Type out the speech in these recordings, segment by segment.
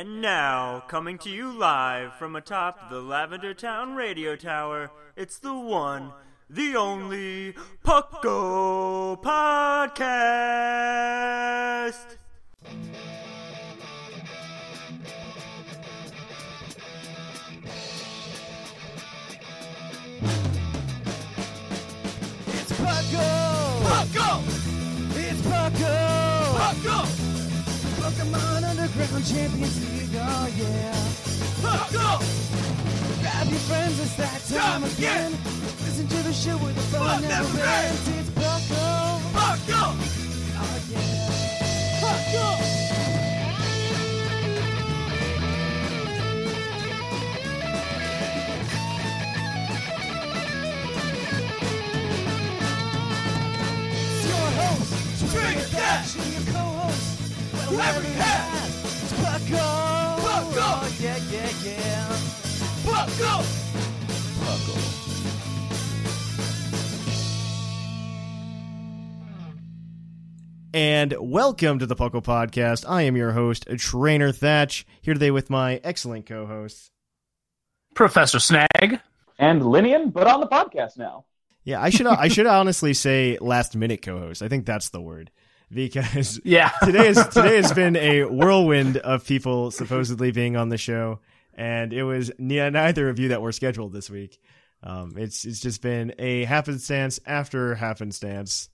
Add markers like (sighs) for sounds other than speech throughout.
And now, coming to you live from atop the Lavender Town Radio Tower, it's the one, the only Pucko Podcast. It's Pucko! Pucko! It's Pucko! Pucko! Pokemon Underground Champions League, oh yeah. Pucko! Grab your friends, it's that time again. Listen to the show with the fun never ends. It's Pucko! Pucko! Oh yeah. Pucko! It's your host, Trigger Dash, and your co-host, whoever you have. It's Pucko! Pucko! Oh, yeah, yeah, yeah. Pucko! Pucko. And welcome to the Puckle Podcast. I am your host, Trainer Thatch, here today with my excellent co-hosts. Professor Snag. and Linian, but on the podcast now. Yeah, I should I should honestly say last minute co-host. I think that's the word because (laughs) Yeah. (laughs) today is today has been a (laughs) whirlwind of people supposedly being on the show, and it was neither of you that were scheduled this week. Um, it's it's just been a happenstance after happenstance.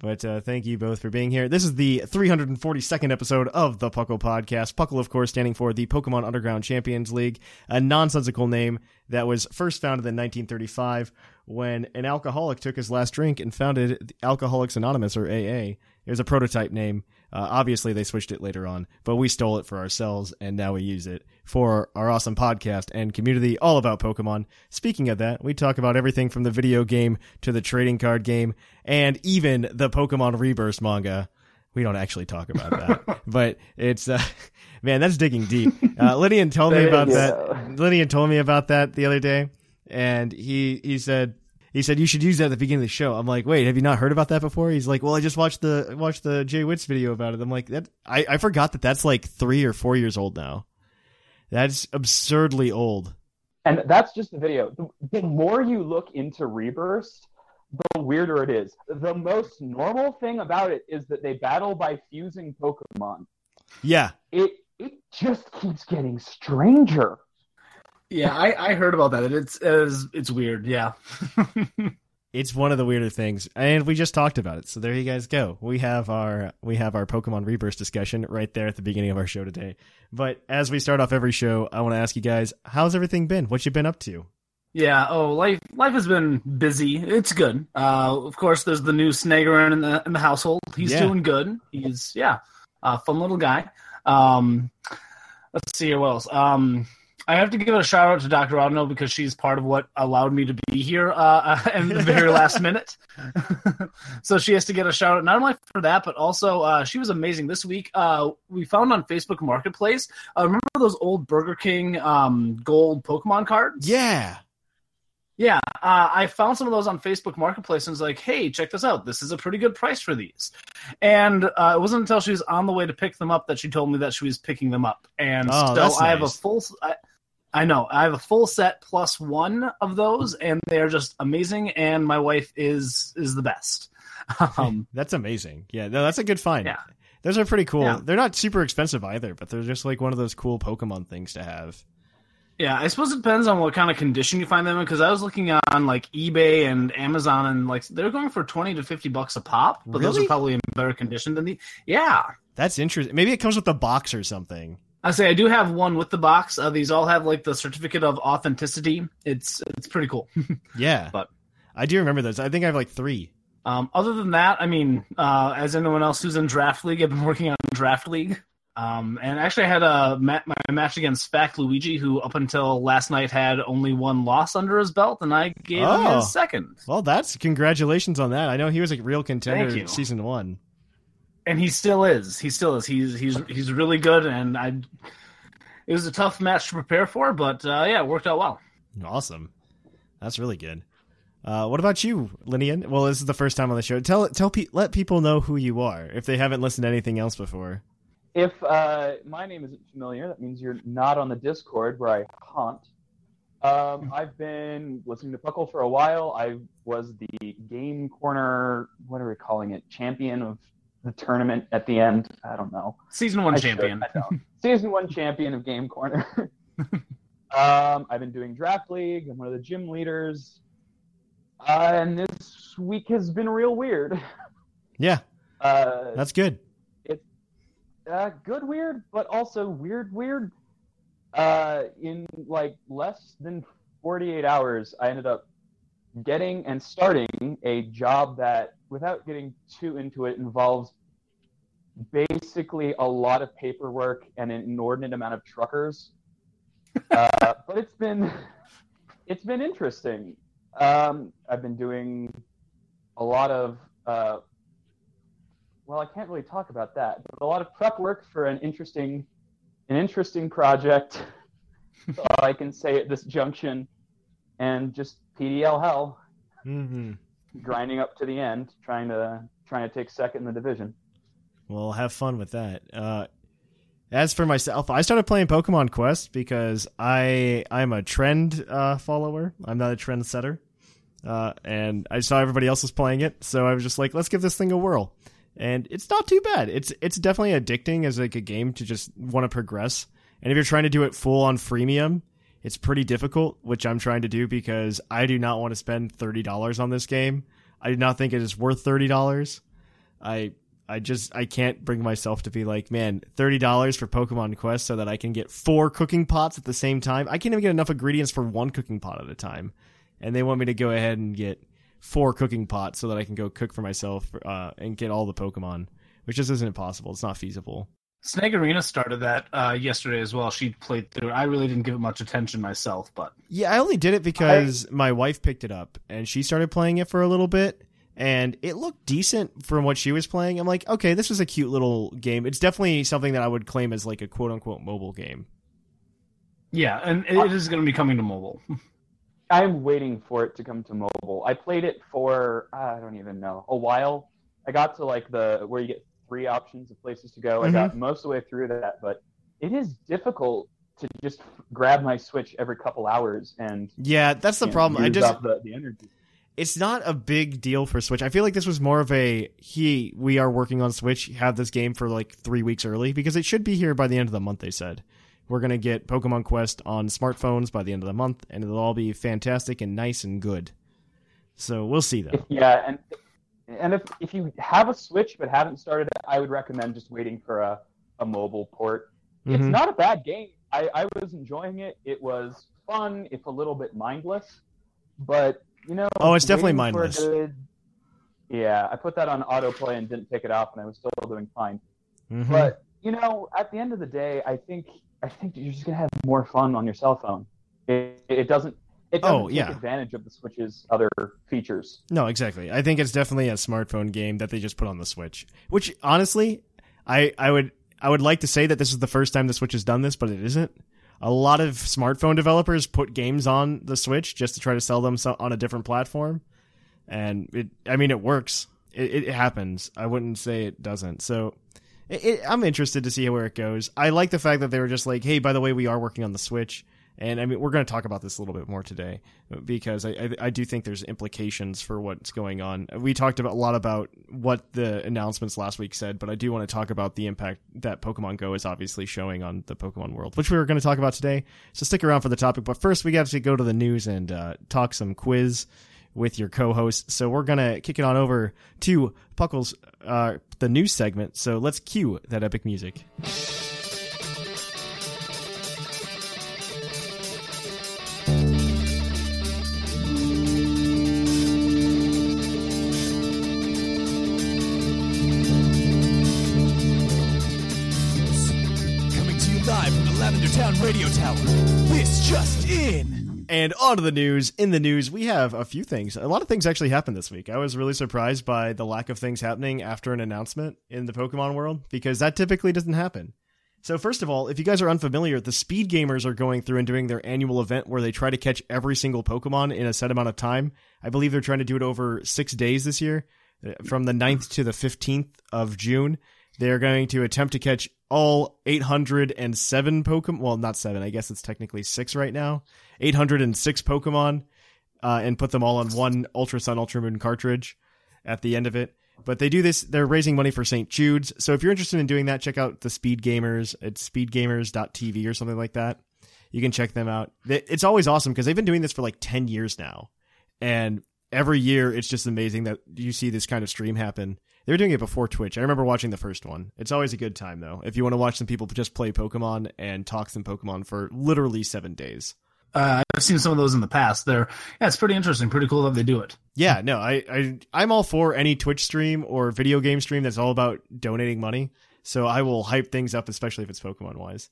But uh, thank you both for being here. This is the 342nd episode of the Puckle Podcast. Puckle, of course, standing for the Pokemon Underground Champions League, a nonsensical name that was first founded in 1935 when an alcoholic took his last drink and founded Alcoholics Anonymous, or AA. It was a prototype name. Uh, obviously, they switched it later on, but we stole it for ourselves, and now we use it for our awesome podcast and community all about Pokemon. Speaking of that, we talk about everything from the video game to the trading card game, and even the Pokemon Rebirth manga. We don't actually talk about that, (laughs) but it's uh, (laughs) man, that's digging deep. Uh, Lydian told me about that. Lydian told me about that the other day, and he he said he said you should use that at the beginning of the show. I'm like, wait, have you not heard about that before? He's like, well, I just watched the watched the JWittz video about it. I'm like, that I I forgot that that's like three or four years old now. That's absurdly old. And that's just the video. The, the more you look into Rebirth, the weirder it is. The most normal thing about it is that they battle by fusing Pokemon. Yeah, It it just keeps getting stranger. Yeah, I, I heard about that. It's it's, it's weird. Yeah. (laughs) it's one of the weirder things, and we just talked about it. So there you guys go. We have our we have our Pokemon Rebirth discussion right there at the beginning of our show today. But as we start off every show, I want to ask you guys, how's everything been? What you been up to? Yeah. Oh, life life has been busy. It's good. Uh, of course, there's the new Snaggerin in the in the household. He's Yeah. doing good. He's yeah, a fun little guy. Um, let's see. What else? Um, I have to give a shout out to Dr. Rodno because she's part of what allowed me to be here uh, (laughs) in the very last (laughs) minute. (laughs) so she has to get a shout out not only for that, but also uh, she was amazing this week. Uh, we found on Facebook Marketplace. Uh, remember those old Burger King um, gold Pokemon cards? Yeah, Yeah, uh, I found some of those on Facebook Marketplace and was like, "Hey, check this out! This is a pretty good price for these." And uh, it wasn't until she was on the way to pick them up that she told me that she was picking them up. And Oh, so I have a full. I, I know I have a full set plus one of those, and they are just amazing. And my wife is is the best. (laughs) Um, (laughs) that's amazing. Yeah, no, that's a good find. Yeah. Those are pretty cool. Yeah. They're not super expensive either, but they're just like one of those cool Pokemon things to have. Yeah, I suppose it depends on what kind of condition you find them in. Because I was looking on like eBay and Amazon, and like they're going for twenty to fifty bucks a pop. But those are probably in better condition than the. Yeah, That's interesting. Maybe it comes with a box or something. I say I do have one with the box. Uh, these all have like the certificate of authenticity. It's it's pretty cool. (laughs) Yeah, But- I do remember those. I think I have like three. um, other than that, I mean, uh, as anyone else who's in draft league, I've been working on draft league. Um, and actually, I had a ma- my match against Spack Luigi, who up until last night had only one loss under his belt, and I gave him Oh. his second. Well, that's congratulations on that. I know he was a real contender season one. And he still is. He still is. He's he's he's really good, and I. It was a tough match to prepare for, but uh, yeah, it worked out well. Awesome. That's really good. Uh, what about you, Linian? Well, this is the first time on the show. Tell tell pe- let people know who you are if they haven't listened to anything else before. If uh, my name isn't familiar, that means you're not on the Discord where I haunt. Um, I've been listening to Puckle for a while. I was the Game Corner, what are we calling it, champion of the tournament at the end. I don't know. Season one I should, champion. I don't. (laughs) Season one champion of Game Corner. (laughs) um, I've been doing Draft League. I'm one of the gym leaders. Uh, and this week has been real weird. Yeah, (laughs) Uh, that's good. It's uh, good weird, but also weird weird. Uh, in like less than 48 hours, I ended up getting and starting a job that, without getting too into it, involves basically a lot of paperwork and an inordinate amount of truckers. (laughs) uh, but it's been it's been interesting. Um, I've been doing a lot of uh, well, I can't really talk about that, but a lot of prep work for an interesting, an interesting project. (laughs) All I can say at this junction, and just PDL hell, hmm grinding up to the end, trying to trying to take second in the division. Well, have fun with that. Uh, as for myself, I started playing Pokemon Quest because I I'm a trend uh, follower. I'm not a trend setter, uh, and I saw everybody else was playing it, so I was just like, let's give this thing a whirl. And it's not too bad. It's it's definitely addicting as like a game to just want to progress. And if you're trying to do it full on freemium, it's pretty difficult, which I'm trying to do because I do not want to spend thirty dollars on this game. I do not think it is worth thirty dollars. I I just I can't bring myself to be like, man, thirty dollars for Pokemon Quest so that I can get four cooking pots at the same time. I can't even get enough ingredients for one cooking pot at a time, and they want me to go ahead and get four cooking pots so that I can go cook for myself uh, and get all the Pokemon, which just isn't possible. It's not feasible. Snake Arena started that uh, yesterday as well. She played through. it. I really didn't give it much attention myself, but Yeah, I only did it because my wife picked it up and she started playing it for a little bit and it looked decent from what she was playing. I'm like, okay, this is a cute little game. It's definitely something that I would claim as like a quote unquote mobile game. yeah, and it, it is going to be coming to mobile. (laughs) I'm waiting for it to come to mobile. I played it for uh, I don't even know a while. I got to like the where you get three options of places to go. I got mm-hmm. most of the way through that, but it is difficult to just grab my Switch every couple hours and Yeah, that's the you know, problem. I just up the, the energy. It's not a big deal for Switch. I feel like this was more of a he we are working on Switch, have this game for like 3 weeks early because it should be here by the end of the month they said. We're going to get Pokemon Quest on smartphones by the end of the month and it'll all be fantastic and nice and good. So, we'll see though. Yeah, and and if if you have a Switch but haven't started it, I would recommend just waiting for a, a mobile port. It's Mhm. not a bad game. I, I was enjoying it. It was fun. It's a little bit mindless, but you know. Oh, it's definitely waiting for a mindless. good- yeah, I put that on autoplay and didn't take it off, and I was still doing fine. Mhm. But you know, at the end of the day, I think I think you're just gonna have more fun on your cell phone. It, it doesn't. It doesn't Oh, take yeah. advantage of the Switch's other features. No, exactly. I think it's definitely a smartphone game that they just put on the Switch. Which honestly, I I would I would like to say that this is the first time the Switch has done this, but it isn't. A lot of smartphone developers put games on the Switch just to try to sell them on a different platform, and it I mean it works. It, it happens. I wouldn't say it doesn't. So. It, I'm interested to see where it goes. I like the fact that they were just like, "Hey, by the way, we are working on the Switch," And I mean, we're going to talk about this a little bit more today because I, I, I do think there's implications for what's going on. We talked about a lot about what the announcements last week said, but I do want to talk about the impact that Pokemon Go is obviously showing on the Pokemon world, which we were going to talk about today. So stick around for the topic. But first, we got to go to the news and uh, talk some quiz with your co-host. So we're gonna kick it on over to Puckle's uh, the news segment. So let's cue that epic music. Tower. This just in. And on to the news. In the news, we have a few things. A lot of things actually happened this week. I was really surprised by the lack of things happening after an announcement in the Pokemon world because that typically doesn't happen. So, first of all, if you guys are unfamiliar, the Speed Gamers are going through and doing their annual event where they try to catch every single Pokemon in a set amount of time. I believe they're trying to do it over six days this year, uh, from the 9th to the 15th of June. They're going to attempt to catch all 807 Pokemon. Well, not seven. I guess it's technically six right now. 806 Pokemon, uh, and put them all on one Ultra Sun Ultra Moon cartridge at the end of it. But they do this. They're raising money for St. Jude's. So if you're interested in doing that, check out the Speed Gamers at speedgamers.tv or something like that. You can check them out. It's always awesome because they've been doing this for like 10 years now. And every year it's just amazing that you see this kind of stream happen. They were doing it before Twitch. I remember watching the first one. It's always a good time though. If you want to watch some people just play Pokemon and talk some Pokemon for literally seven days. Uh, I've seen some of those in the past. They're yeah, it's pretty interesting, pretty cool that they do it. Yeah, no, I, I I'm all for any Twitch stream or video game stream that's all about donating money. So I will hype things up, especially if it's Pokemon wise.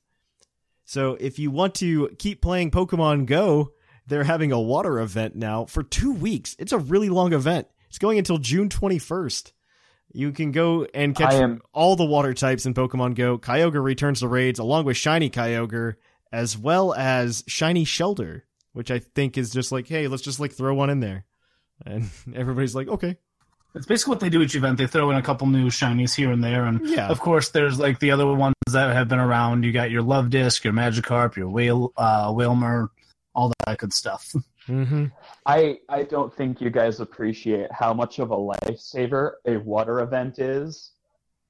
So if you want to keep playing Pokemon Go, they're having a water event now for two weeks. It's a really long event. It's going until June 21st. You can go and catch am- all the water types in Pokemon Go. Kyogre returns to raids along with Shiny Kyogre, as well as Shiny Shellder, which I think is just like, hey, let's just like throw one in there. And (laughs) everybody's like, okay. It's basically what they do each event. They throw in a couple new shinies here and there, and Yeah. of course, there's like the other ones that have been around. You got your Luvdisc, your Magikarp, your Whale, uh, Wailmer, all that good stuff. (laughs) Mm-hmm. I I don't think you guys appreciate how much of a lifesaver a water event is.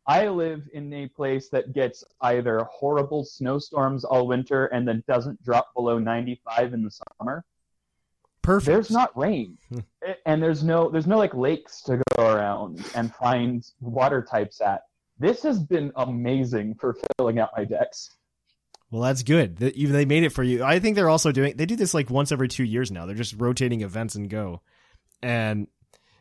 I live in a place that gets either horrible snowstorms all winter and then doesn't drop below 95 in the summer. Perfect. There's not rain, and there's no there's no like lakes to go around and find water types at. This has been amazing for filling out my dex. Well, that's good. That They made it for you. I think they're also doing. They do this like once every two years now. They're just rotating events and go, and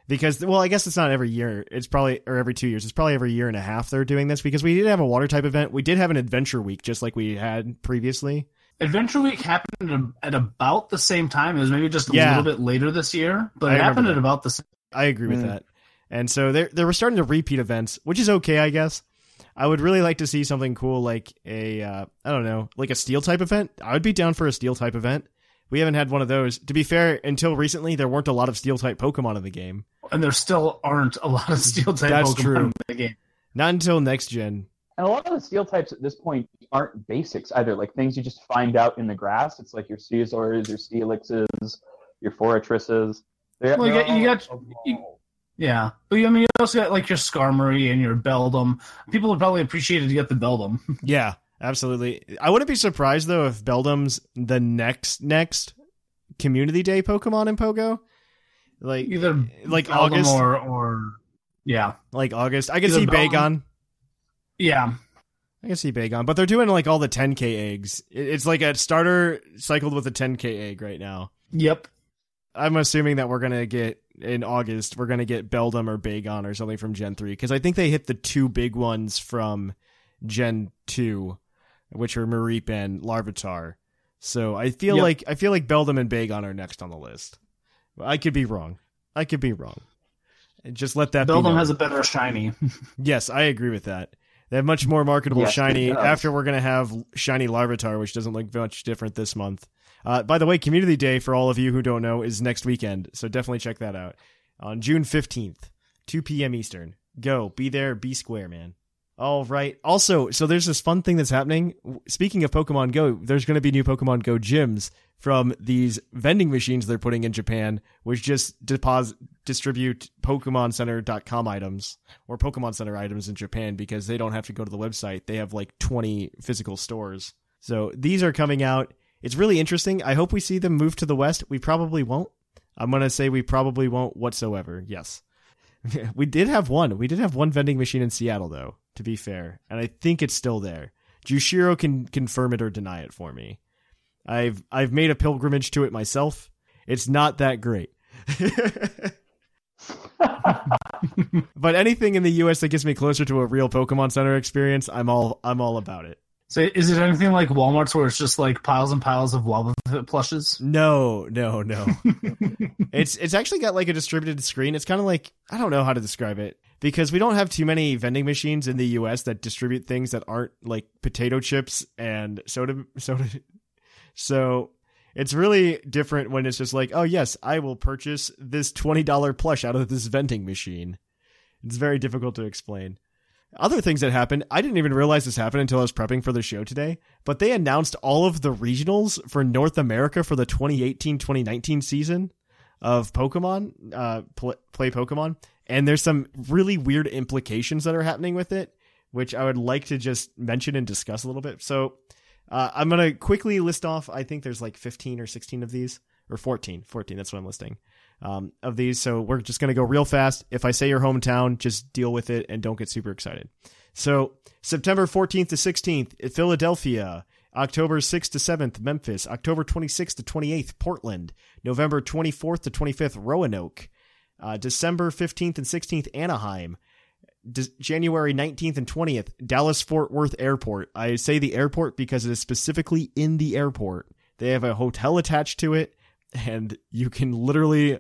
because well, I guess it's not every year. It's probably or every two years. It's probably every year and a half they're doing this because we did have a water type event. We did have an adventure week just like we had previously. Adventure Week happened at about the same time. It was maybe just a Yeah. little bit later this year, but I it happened that. at about the same. I agree with Mm. that. And so they they were starting to repeat events, which is okay, I guess. I would really like to see something cool like a uh, I don't know, like a steel type event. I would be down for a steel type event. We haven't had one of those. To be fair, until recently there weren't a lot of steel type Pokemon in the game. And there still aren't a lot of Steel type That's Pokemon true. in the game. Not until next gen. And a lot of the steel types at this point aren't basics either, like things you just find out in the grass. It's like your Scizors, your Steelixes, your Forretresses. They're, Well, you they're got- you got- you- Yeah, but I mean, you also got like your Skarmory and your Beldum. People would probably appreciate it to get the Beldum. (laughs) Yeah, absolutely. I wouldn't be surprised though if Beldum's the next next community day Pokemon in Pogo. Like Either like Beldum August or or yeah, like August. I can Either see Beldum- Bagon. yeah. I can see Bagon, but they're doing like all the 10k eggs. It's like a starter cycled with a 10k egg right now. Yep. I'm assuming that we're gonna get in August. We're gonna get Beldum or Bagon or something from Gen three because I think they hit the two big ones from Gen two, which are Mareep and Larvitar. So I feel Yep. like I feel like Beldum and Bagon are next on the list. I could be wrong. I could be wrong. Just let that be Beldum has a better shiny. (laughs) Yes, I agree with that. They have much more marketable Yes, shiny. After we're gonna have shiny Larvitar, which doesn't look much different this month. Uh, by the way, Community Day for all of you who don't know is next weekend, so definitely check that out on June fifteenth, two p.m. Eastern. Go, be there, be square, man. All right. Also, so there's this fun thing that's happening. Speaking of Pokemon Go, there's going to be new Pokemon Go gyms from these vending machines they're putting in Japan, which just deposit distribute PokemonCenter.com items or Pokemon Center items in Japan because they don't have to go to the website. They have like 20 physical stores. So these are coming out. It's really interesting. I hope we see them move to the West. We probably won't. I'm going to say we probably won't whatsoever. Yes. (laughs) we did have one. We did have one vending machine in Seattle, though, to be fair. And I think it's still there. Jushiro can confirm it or deny it for me. I've I've made a pilgrimage to it myself. It's not that great. (laughs) (laughs) but anything in the US that gets me closer to a real Pokemon Center experience, I'm all I'm all about it. So is it anything like Walmart's where it's just like piles and piles of Wobbuffet plushes? No, no, no. (laughs) it's it's actually got like a distributed screen. It's kind of like I don't know how to describe it because we don't have too many vending machines in the US that distribute things that aren't like potato chips and soda soda so it's really different when it's just like, "Oh yes, I will purchase this $20 plush out of this vending machine." It's very difficult to explain. Other things that happened, I didn't even realize this happened until I was prepping for the show today, but they announced all of the regionals for North America for the 2018-2019 season of Pokemon, uh, play, play Pokemon, and there's some really weird implications that are happening with it, which I would like to just mention and discuss a little bit. So, uh, I'm going to quickly list off, I think there's like 15 or 16 of these, or 14, 14, that's what I'm listing um, of these. So we're just going to go real fast. If I say your hometown, just deal with it and don't get super excited. So September 14th to 16th, Philadelphia. October 6th to 7th, Memphis. October 26th to 28th, Portland. November 24th to 25th, Roanoke. Uh, December 15th and 16th, Anaheim. De- January 19th and 20th, Dallas Fort Worth Airport. I say the airport because it is specifically in the airport. They have a hotel attached to it, and you can literally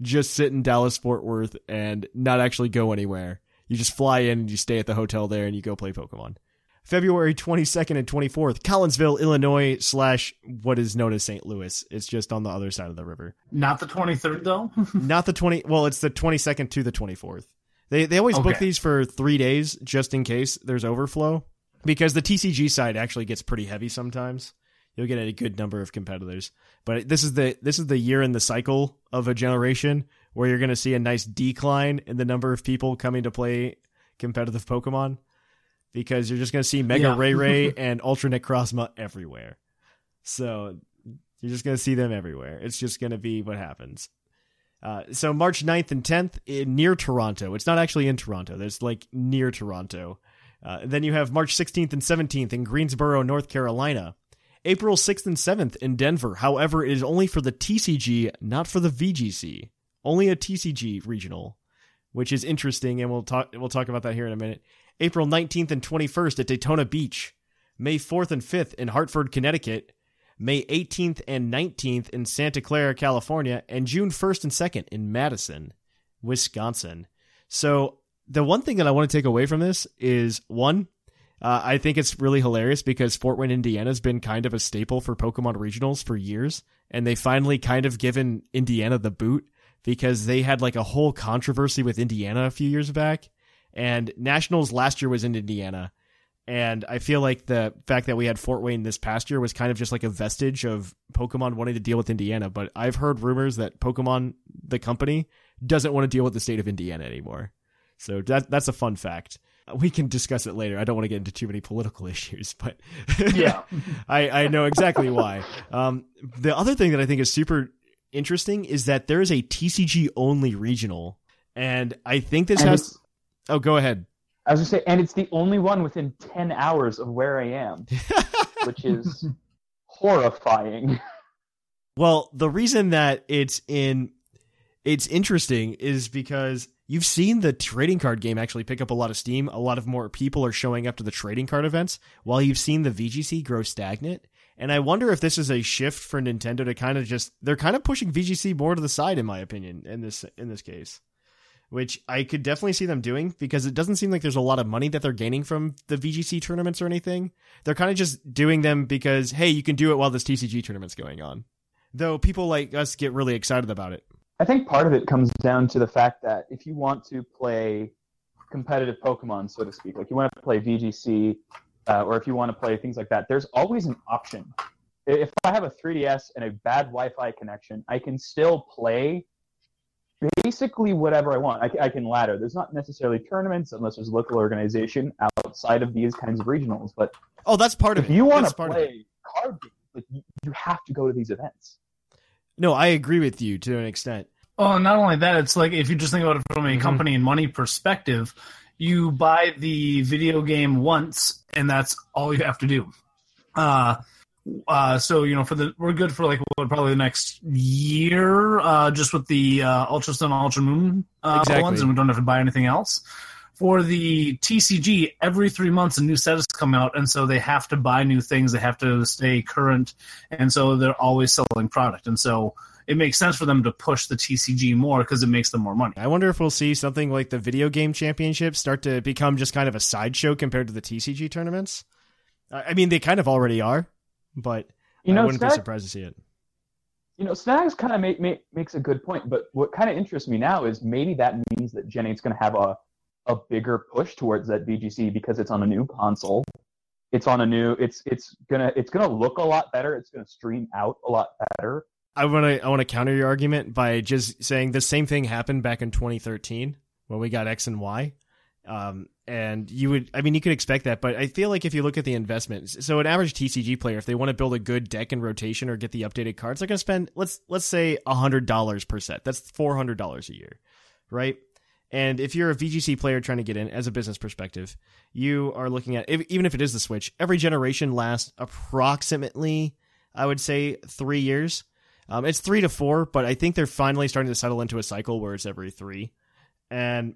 just sit in Dallas Fort Worth and not actually go anywhere. You just fly in and you stay at the hotel there and you go play Pokemon. February 22nd and 24th, Collinsville, Illinois, slash what is known as St. Louis. It's just on the other side of the river. Not the 23rd, though? (laughs) Not the 20, well, it's the 22nd to the 24th. They, they always book these for three days just in case there's overflow because the TCG side actually gets pretty heavy sometimes. You'll get a good number of competitors, but this is the this is the year in the cycle of a generation where you're going to see a nice decline in the number of people coming to play competitive Pokemon because you're just going to see Mega Yeah. Ray Ray (laughs) and Ultra Necrozma everywhere. So you're just going to see them everywhere. It's just going to be what happens. Uh, so March 9th and 10th in, near Toronto. It's not actually in Toronto. There's like near Toronto. Uh, then you have March 16th and 17th in Greensboro, North Carolina. April 6th and 7th in Denver. However, it is only for the TCG, not for the VGC. Only a TCG regional, which is interesting, and we'll talk we'll talk about that here in a minute. April 19th and 21st at Daytona Beach. May 4th and 5th in Hartford, Connecticut. May 18th and 19th in Santa Clara, California, and June 1st and 2nd in Madison, Wisconsin. So, the one thing that I want to take away from this is one, uh, I think it's really hilarious because Fort Wayne, Indiana has been kind of a staple for Pokemon regionals for years, and they finally kind of given Indiana the boot because they had like a whole controversy with Indiana a few years back, and Nationals last year was in Indiana, and I feel like the fact that we had Fort Wayne this past year was kind of just like a vestige of Pokemon wanting to deal with Indiana. But I've heard rumors that Pokemon, the company, doesn't want to deal with the state of Indiana anymore. So that that's a fun fact. We can discuss it later. I don't want to get into too many political (laughs) issues, but Yeah. (laughs) I, I know exactly why. Um, the other thing that I think is super interesting is that there is a TCG only regional, and I think this And has. Oh, go ahead. I was gonna say, and it's the only one within ten hours of where I am, (laughs) which is horrifying. Well, the reason that it's in it's interesting is because you've seen the trading card game actually pick up a lot of steam. A lot of more people are showing up to the trading card events while you've seen the VGC grow stagnant. And I wonder if this is a shift for Nintendo to kind of just they're kind of pushing VGC more to the side in my opinion in this in this case. Which I could definitely see them doing because it doesn't seem like there's a lot of money that they're gaining from the VGC tournaments or anything. They're kind of just doing them because hey, you can do it while this TCG tournament's going on though people like us get really excited about it. I think part of it comes down to the fact that if you want to play competitive Pokemon, so to speak, like you want to play VGC, uh, or if you want to play things like that, there's always an option. If I have a 3DS and a bad Wi-Fi connection, I can still play basically whatever I want. I can ladder. There's not necessarily tournaments unless there's local organization outside of these kinds of regionals. But Oh, that's part of if it. you want That's to part of it. play card games, like you, you have to go to these events. No, I agree with you to an extent. Oh, and not only that, it's like if you just think about it from a Mhm. company and money perspective, you buy the video game once, and that's all you have to do. Uh, uh, so you know, for the we're good for like what, probably the next year, uh, just with the uh, Ultra Sun, Ultra Moon uh, Exactly. ones, and we don't have to buy anything else. For the TCG, every three months a new set has come out, and so they have to buy new things. They have to stay current, and so they're always selling product, and so it makes sense for them to push the TCG more because it makes them more money. I wonder if we'll see something like the video game championships start to become just kind of a sideshow compared to the TCG tournaments. I I mean, they kind of already are, but You know, I wouldn't be surprised to see it. you know, Snags kind of make, make, makes a good point, but what kind of interests me now is maybe that means that Gen 8's going to have a, a bigger push towards that VGC because it's on a new console. It's on a new. It's it's gonna it's gonna look a lot better. It's gonna stream out a lot better. I want to I want to counter your argument by just saying the same thing happened back in 2013 when we got X and Y. Um, and you would, I mean, you could expect that, but I feel like if you look at the investment, so an average TCG player, if they want to build a good deck in rotation or get the updated cards, they're going to spend let's let's say hundred dollars per set. That's four hundred dollars a year, right? And if you're a VGC player trying to get in as a business perspective, you are looking at if, even if it is the Switch, every generation lasts approximately, I would say, three years. Um, it's three to four, but I think they're finally starting to settle into a cycle where it's every three, and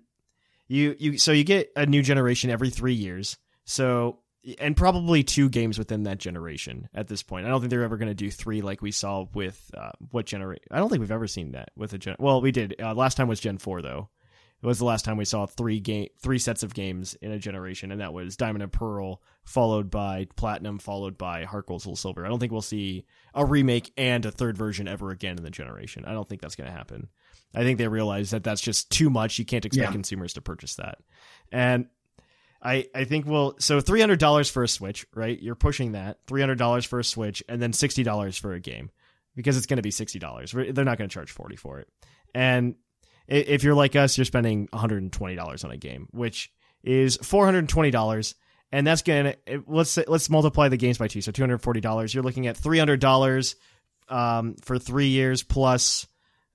you you so you get a new generation every three years. So and probably two games within that generation at this point. I don't think they're ever going to do three like we saw with uh, what generation. I don't think we've ever seen that with a gen. Well, we did uh, last time was Gen four though. It was the last time we saw three game three sets of games in a generation, and that was Diamond and Pearl, followed by Platinum, followed by Heart Gold Soul Silver. I don't think we'll see a remake and a third version ever again in the generation. I don't think that's going to happen. I think they realize that that's just too much. You can't expect Yeah. consumers to purchase that, and I I think we'll so three hundred dollars for a Switch, right? You're pushing that three hundred dollars for a Switch, and then sixty dollars for a game because it's going to be sixty dollars. They're not going to charge forty for it, and if you're like us, you're spending one hundred and twenty dollars on a game, which is four hundred and that's gonna it- let's let's multiply the games by two, so two hundred forty dollars. You're looking at three hundred dollars um, for three years plus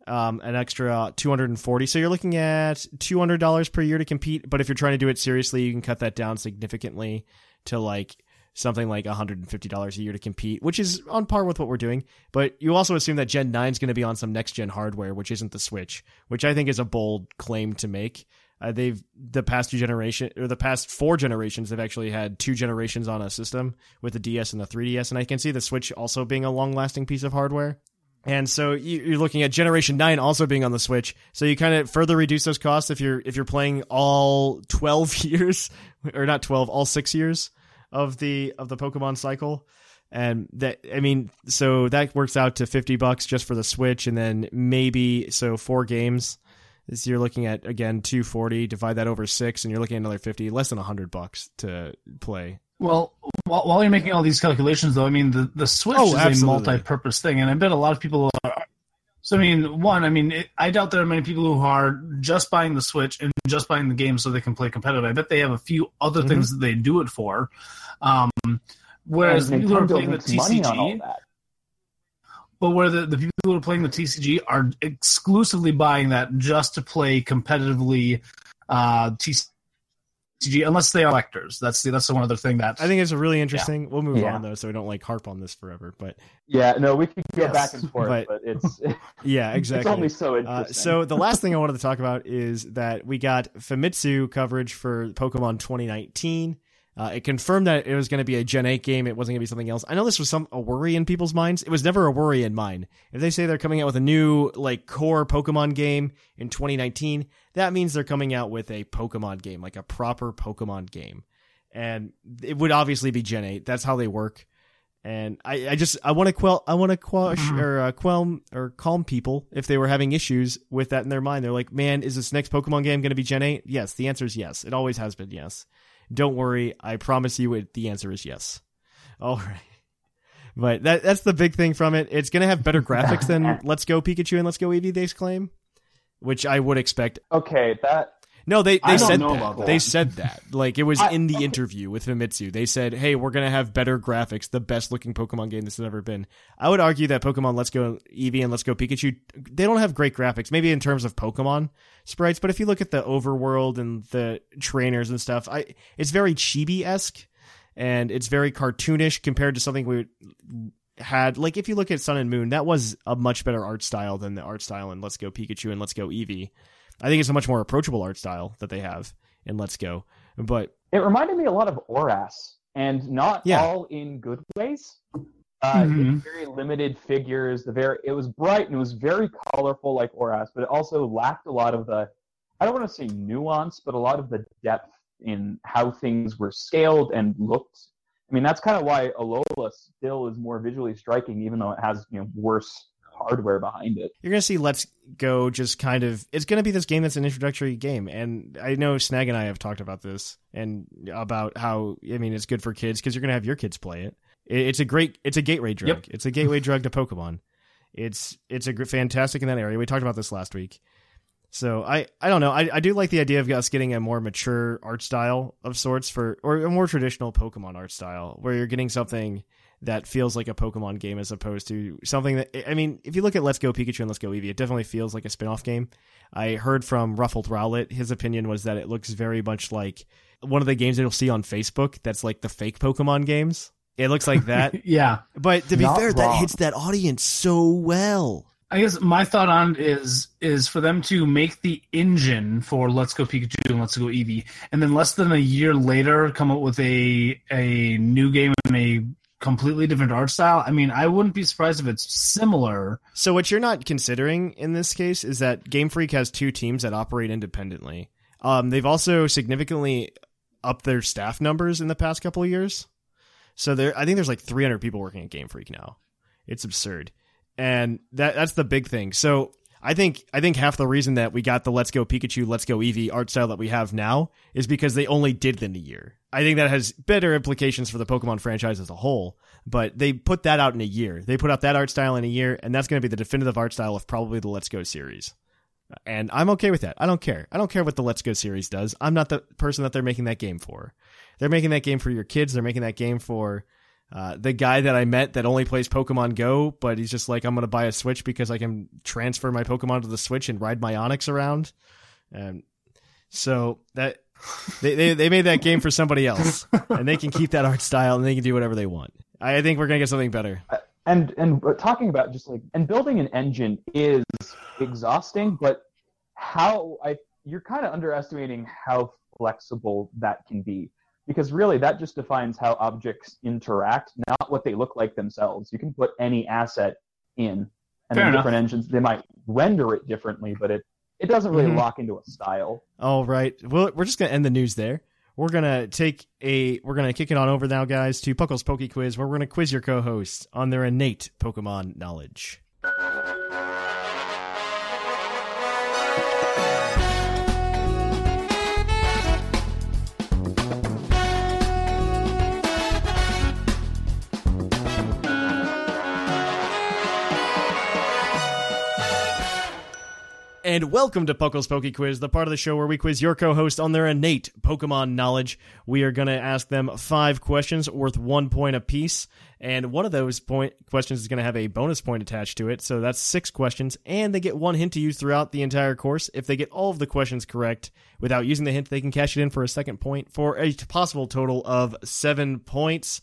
um, an extra 240 so you're looking at $200 per year to compete. But if you're trying to do it seriously you can cut that down significantly to like something like $150 a year to compete which is on par with what we're doing. But you also assume that gen 9 is going to be on some next gen hardware which isn't the switch which i think is a bold claim to make. Uh, they've the past two generation or the past four generations they've actually had two generations on a system with the ds and the 3ds and i can see the switch also being a long lasting piece of hardware. And so you- you're looking at Generation Nine also being on the Switch. So you kind of further reduce those costs if you're if you're playing all 12 (laughs) years or not 12, all six years of the of the Pokemon cycle. And that I mean, so that works out to 50 bucks just for the Switch, and then maybe so four games. You're looking at again 240. Divide that over six, and you're looking at another 50, less than 100 bucks to play. Well, while, while you're making all these calculations, though, I mean the the Switch Oh, is absolutely. a multi-purpose thing, and I bet a lot of people are. So I mean, one, I mean, it, I doubt there are many people who are just buying the Switch and just buying the game so they can play competitive. I bet they have a few other Mm-hmm. things that they do it for. Um, whereas people who are playing the makes on all TCG, that. but where the, the people who are playing the TCG are exclusively buying that just to play competitively uh, TCG, unless they are collectors. That's the, that's the one other thing that I think it's a really interesting. We'll move Yeah. on though, so we don't like harp on this forever. But Yeah, no, we could go Yes, back and forth, but- but, it's (laughs) yeah, exactly. it's only so Uh, interesting. so the last thing I wanted to talk about is that we got Famitsu coverage for Pokemon 2019. Uh, it confirmed that it was going to be a Gen 8 game. It wasn't going to be something else. I know this was some a worry in people's minds. It was never a worry in mine. If they say they're coming out with a new like core Pokemon game in 2019, that means they're coming out with a Pokemon game, like a proper Pokemon game. And it would obviously be Gen 8. That's how they work. And I, I just I want to quell I want to quash Mm-hmm. or uh, quell or calm people if they were having issues with that in their mind. They're like, man, is this next Pokemon game going to be Gen eight? Yes, the answer is yes. It always has been yes. Don't worry, I promise you, it, the answer is yes. All right. But that that's the big thing from it. It's going to have better graphics than (laughs) Let's Go Pikachu and Let's Go Eevee. They claim, which I would expect. Okay, that No, they they said that. that. They said that. Like it was I- in the interview with Famitsu. They said, "Hey, we're gonna have better graphics, the best looking Pokemon game this has ever been." I would argue that Pokemon Let's Go Eevee and Let's Go Pikachu, they don't have great graphics. Maybe in terms of Pokemon sprites, but if you look at the overworld and the trainers and stuff, I it's very chibi esque and it's very cartoonish compared to something we had. Like if you look at Sun and Moon, that was a much better art style than the art style in Let's Go Pikachu and Let's Go Eevee. I think it's a much more approachable art style that they have in Let's Go. But it reminded me a lot of Oras, and not Yeah. all in good ways. Uh, Mhm. very limited figures. The very it was bright and it was very colorful like Oras, but it also lacked a lot of the I don't want to say nuance, but a lot of the depth in how things were scaled and looked. I mean, that's kind of why Alola still is more visually striking, even though it has you know worse hardware behind it. you're gonna see Let's Go just kind of it's gonna be this game that's an introductory game, and I know Snag and I have talked about this and about how I mean it's good for kids because you're gonna have your kids play it. It- It's a great it's a gateway drug. Yep. It's a gateway drug to Pokemon. It's it's a gr- fantastic in that area. We talked about this last week. So I, I don't know. I, I do like the idea of us getting a more mature art style of sorts for or a more traditional Pokemon art style where you're getting something that feels like a Pokemon game as opposed to something that I mean, if you look at Let's Go Pikachu and Let's Go Eevee, it definitely feels like a spin-off game. I heard from Ruffled Rowlet, his opinion was that it looks very much like one of the games that you'll see on Facebook that's like the fake Pokemon games. It looks like that. (laughs) Yeah. but to be Not fair, that hits that audience so well. I guess my thought on it is is for them to make the engine for Let's Go Pikachu and Let's Go Eevee, and then less than a year later come up with a a new game and a completely different art style. I mean, I wouldn't be surprised if it's similar. So what you're not considering in this case is that Game Freak has two teams that operate independently. Um, they've also significantly upped their staff numbers in the past couple of years. So there, I think there's like 300 people working at Game Freak now. It's absurd, and that that's the big thing. So I think I think half the reason that we got the Let's Go Pikachu, Let's Go Eevee art style that we have now is because they only did in a year. I think that has better implications for the Pokemon franchise as a whole, but they put that out in a year. They put out that art style in a year, and that's going to be the definitive art style of probably the Let's Go series. And I'm okay with that. I don't care. I don't care what the Let's Go series does. I'm not the person that they're making that game for. They're making that game for your kids. They're making that game for uh, the guy that I met that only plays Pokemon Go, but he's just like, I'm going to buy a Switch because I can transfer my Pokemon to the Switch and ride my Onix around. And so that they, they, they made that game for somebody else, and they can keep that art style and they can do whatever they want. I think we're going to get something better. and and talking about just like and building an engine is exhausting but how i you're kind of underestimating how flexible that can be because really that just defines how objects interact not what they look like themselves you can put any asset in and Fair then enough. different engines they might render it differently but it it doesn't really Mhm. lock into a style All right. Well, we're just gonna end the news there. We're gonna take a we're gonna kick it on over now, guys, to Puckle's Poke Quiz, where we're gonna quiz your co-hosts on their innate Pokemon knowledge. And welcome to Puckle's Poke Quiz, the part of the show where we quiz your co-host on their innate Pokemon knowledge. We are going to ask them five questions worth one point apiece, and one of those point questions is going to have a bonus point attached to it. So that's six questions, and they get one hint to use throughout the entire course. If they get all of the questions correct without using the hint, they can cash it in for a second point for a possible total of seven points.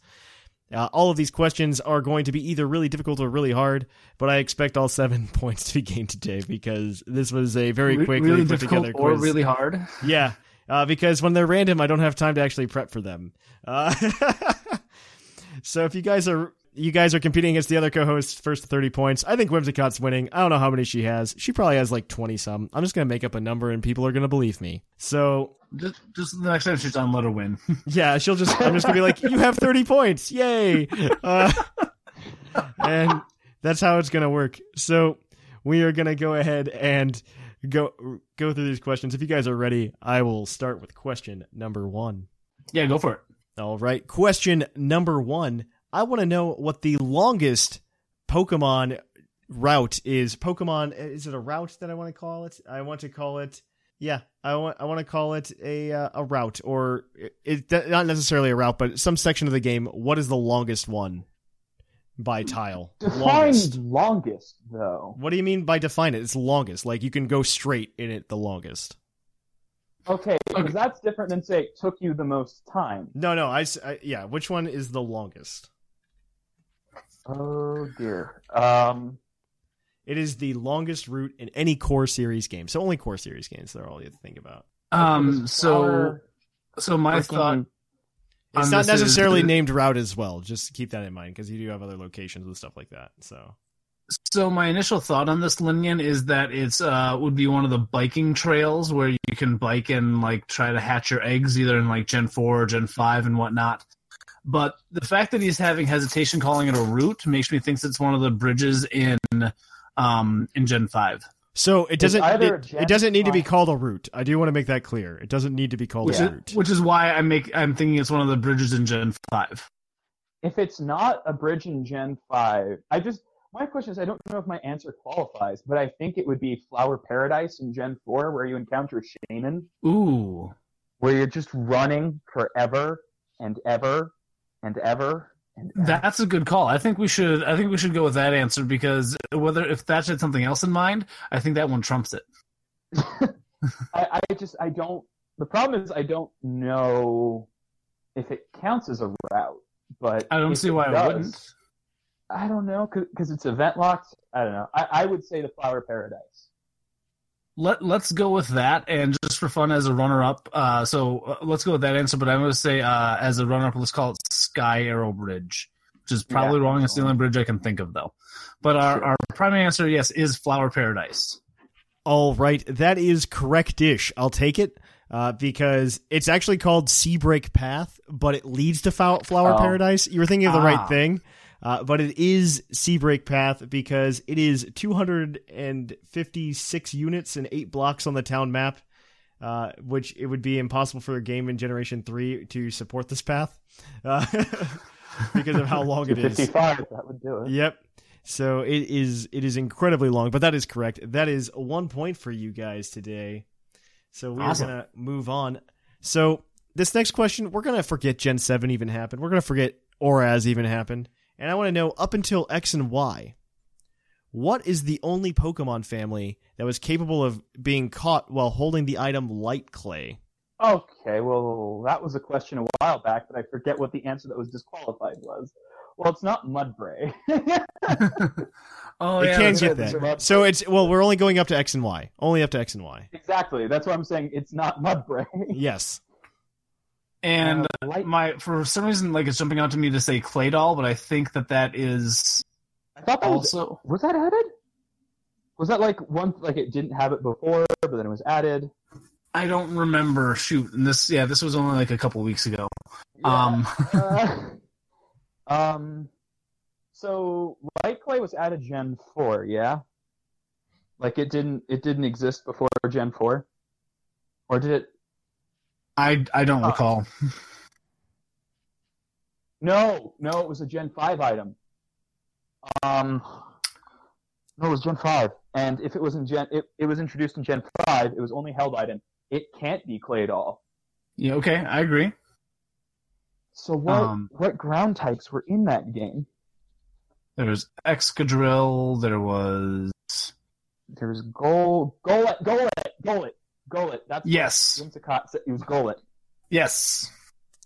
Uh, all of these questions are going to be either really difficult or really hard, but I expect all seven (laughs) points to be gained today because this was a very Re- quickly really put difficult together or quiz. really hard. (laughs) Yeah, uh, because when they're random, I don't have time to actually prep for them. Uh, (laughs) so if you guys are you guys are competing against the other co-hosts first to 30 points i think whimsicott's winning i don't know how many she has she probably has like 20 some i'm just gonna make up a number and people are gonna believe me so Just, just the next time she's on, let her win. (laughs) yeah she'll just i'm just gonna be like you have 30 points yay (laughs) uh, and that's how it's gonna work. So we are gonna go ahead and go go through these questions. If you guys are ready, I will start with question number one. Yeah, go for it. All right, question number one. I want to know what the longest Pokemon route is. Pokemon is it a route that I want to call it? I want to call it. Yeah, I want I want to call it a uh, a route or it, it not necessarily a route, but some section of the game. What is the longest one by tile? Define Longest. longest, though. What do you mean by define it? It's longest. Like you can go straight in it the longest. Okay, 'cause Okay. that's different than say it took you the most time. No, no. I yeah. Which one is the longest? Oh dear. Um, It is the longest route in any core series game. So only core series games. They're all you have to think about. Um, so so my freaking- thought It's not this is- necessarily named route as well. Just keep that in mind because you do have other locations and stuff like that. So So my initial thought on this Linian is that it's uh would be one of the biking trails where you can bike and like try to hatch your eggs either in like Gen four or Gen five and whatnot. But the fact that he's having hesitation calling it a route makes me think it's one of the bridges in um in Gen five. So it doesn't. It, Gen it doesn't need to be called a route. I do want to make that clear. It doesn't need to be called Which a is route. which is why I make I'm thinking it's one of the bridges in Gen five. If it's not a bridge in Gen five, I just my question is I don't know if my answer qualifies, but I think it would be Flower Paradise in Gen four, where you encounter Shaymin, Ooh. where you're just running forever and ever and ever and ever. That's a good call. I think we should. I think we should go with that answer because whether if that had something else in mind, I think that one trumps it. (laughs) I, I just I don't. The problem is I don't know if it counts as a route, but I don't see it why it does, wouldn't. I don't know because it's event locked. I don't know. I, I would say the Flower Paradise. Let Let's go with that, and just for fun, as a runner-up. Uh, so uh, let's go with that answer. But I'm going to say uh, as a runner-up, let's call it Sky Arrow Bridge, which is probably Yeah, wrong. It's the only bridge I can think of, though. But our, Sure. our primary answer, yes, is Flower Paradise. All right, that is correct-ish. I'll take it uh, because it's actually called Seabreak Path, but it leads to Fou- Flower Oh. Paradise. You were thinking of the Ah. right thing, uh, but it is Seabreak Path because it is 256 units and eight blocks on the town map, uh, which it would be impossible for a game in Generation Three to support this path uh, (laughs) because of how long it is. 55, that would do it. Yep. So it is it is incredibly long, but that is correct. That is one point for you guys today. So we're Awesome. gonna move on. So this next question, we're gonna forget Gen Seven even happened. We're gonna forget ORAS even happened, and I want to know up until X and Y, what is the only Pokemon family that was capable of being caught while holding the item Light Clay? Okay, well, that was a question a while back, but I forget what the answer that was disqualified was. Well, it's not Mudbray. (laughs) Oh it yeah, can that's get right, that. that's right. So it's well, we're only going up to X and Y, only up to X and Y. exactly. That's what I'm saying. It's not Mudbray. Yes. And Uh, my for some reason, like it's jumping out to me to say Claydol, but I think that that is I thought that was also was that added? Was that like one like it didn't have it before, but then it was added? I don't remember. Shoot, and this yeah, this was only like a couple weeks ago. Um, (laughs) Uh, um. So light clay was added Gen four, yeah. Like it didn't it didn't exist before Gen four, or did it? I I don't recall. (laughs) No, no, it was a Gen five item. Um. No, it was Gen five, and if it was in Gen, it, it was introduced in Gen five. It was only held item. It can't be Claydol. Yeah, okay, I agree. So what Um, what ground types were in that game? There was Excadrill. There was There was Gol Golett Golett Golett Golett. That's Yes. what Whimsicott said. It was Golett. yes.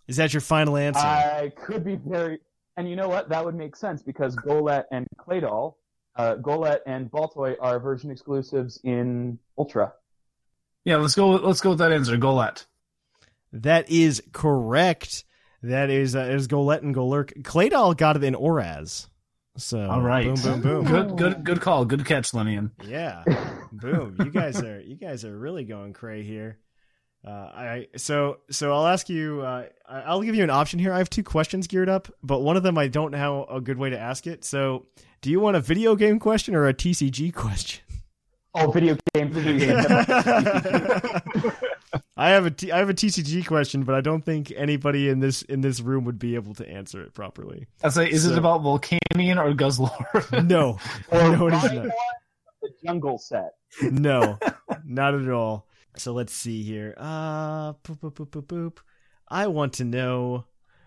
Is that your final answer? I could be very, and you know what? That would make sense because Golett and Claydol, uh, Golett and Baltoy are version exclusives in Ultra. Yeah, let's go. Let's go with that answer. Golett. That is correct. That is uh, is Golett and Golurk. Claydol got it in ORAS. So All right. boom, boom, boom. Good, good, good call. Good catch, Lenian. Yeah, boom. You guys are you guys are really going cray here. Uh, I so so I'll ask you. Uh, I- I'll give you an option here. I have two questions geared up, but one of them I don't know a good way to ask it. So, do you want a video game question or a TCG question? Oh, video game, video game. (laughs) I have a T- I have a TCG question, but I don't think anybody in this in this room would be able to answer it properly. I say, is So- it about Volcanion or Guzzlord? (laughs) No, or no, it is not. the jungle set. No, not at all. So let's see here. Uh, boop, boop, boop, boop, boop. I want to know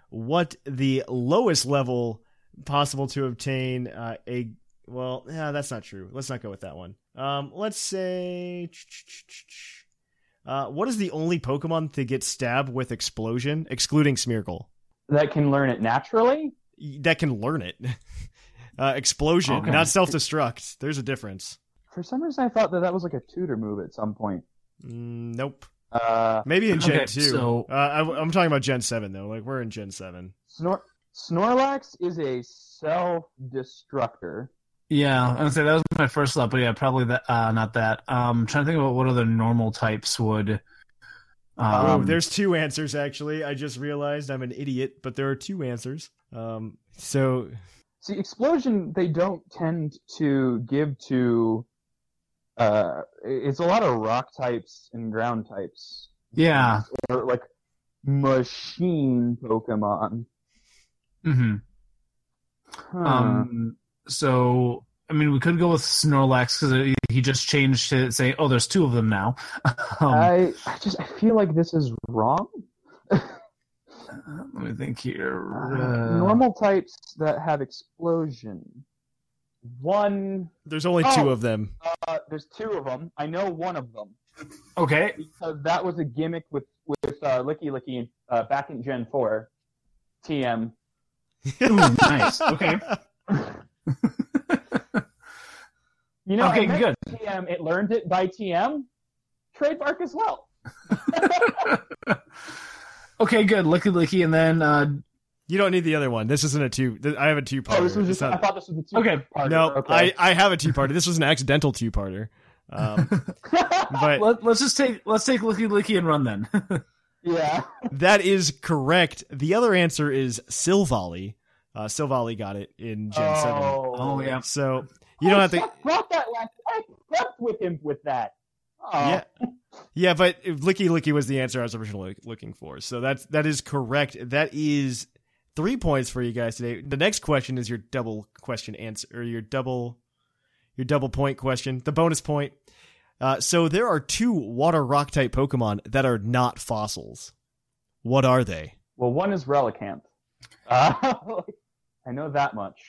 what the lowest level possible to obtain uh, a. Well, yeah, that's not true. Let's not go with that one. Um, let's say. Uh, what is the only Pokemon to get stabbed with explosion, excluding Smeargle? That can learn it naturally. That can learn it. (laughs) Uh, explosion, Okay. not self destruct. There's a difference. For some reason, I thought that that was like a tutor move at some point. Mm, nope. Uh, Maybe in Gen Okay, 2. so- uh, I, I'm talking about Gen 7, though. Like, we're in Gen 7. Snor- Snorlax is a self-destructor. yeah, I would say that was my first thought, but yeah, probably that. Uh, not that. Um, trying to think about what other normal types would. Um, oh, there's two answers, actually. I just realized I'm an idiot, but there are two answers. Um, so, See, explosion they don't tend to give to. Uh, it's a lot of rock types and ground types, yeah. or like machine Pokemon. hmm Huh. Um, so I mean, we could go with Snorlax because he just changed to say, "Oh, there's two of them now." (laughs) um, I, I just I feel like this is wrong. (laughs) let me think here. Uh, Uh, normal types that have explosion. One, there's only Oh. two of them. uh, there's two of them. I know one of them Okay. because that was a gimmick with with uh, Lickilicky uh, back in Gen Four. TM. Ooh, nice. Okay. (laughs) You know, Okay, good. TM. It learned it by TM. Trademark as well. (laughs) okay, good. Lickilicky, and then uh, You don't need the other one. This isn't a two. th- I have a two Oh, this was parter. just. I thought this was a two. Okay. No, okay. I, I have a two parter. This was an accidental two parter. Um, (laughs) but let, let's just take let's take Lickilicky and run then. (laughs) yeah. that is correct. The other answer is Silvally. Uh, Silvally got it in Gen 7. oh yeah. So you don't have to. I brought that last. I prepped with him with that. Oh. Yeah, yeah, but Lickilicky was the answer I was originally looking for. So that's that is correct. That is three points for you guys today. The next question is your double question answer, or your double, your double point question. The bonus point. Uh, so there are two water rock type Pokemon that are not fossils. What are they? Well, one is Relicanth. Uh, (laughs) I know that much.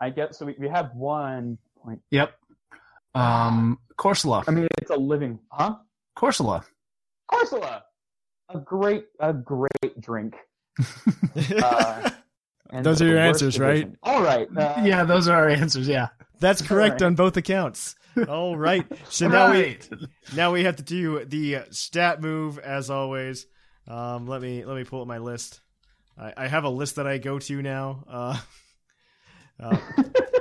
I get so we, we have one point. Yep. Um, Corsola. I mean, it's a living, huh? Corsola. Corsola, a great, a great drink. Uh, (laughs) Those are your worst answers, right? All right. Uh, Yeah, those are our answers. Yeah. That's correct Alright. on both accounts. All (laughs) right. So now we now we have to do the stat move as always. Um, let me let me pull up my list. I, I have a list that I go to now, uh, (laughs) uh,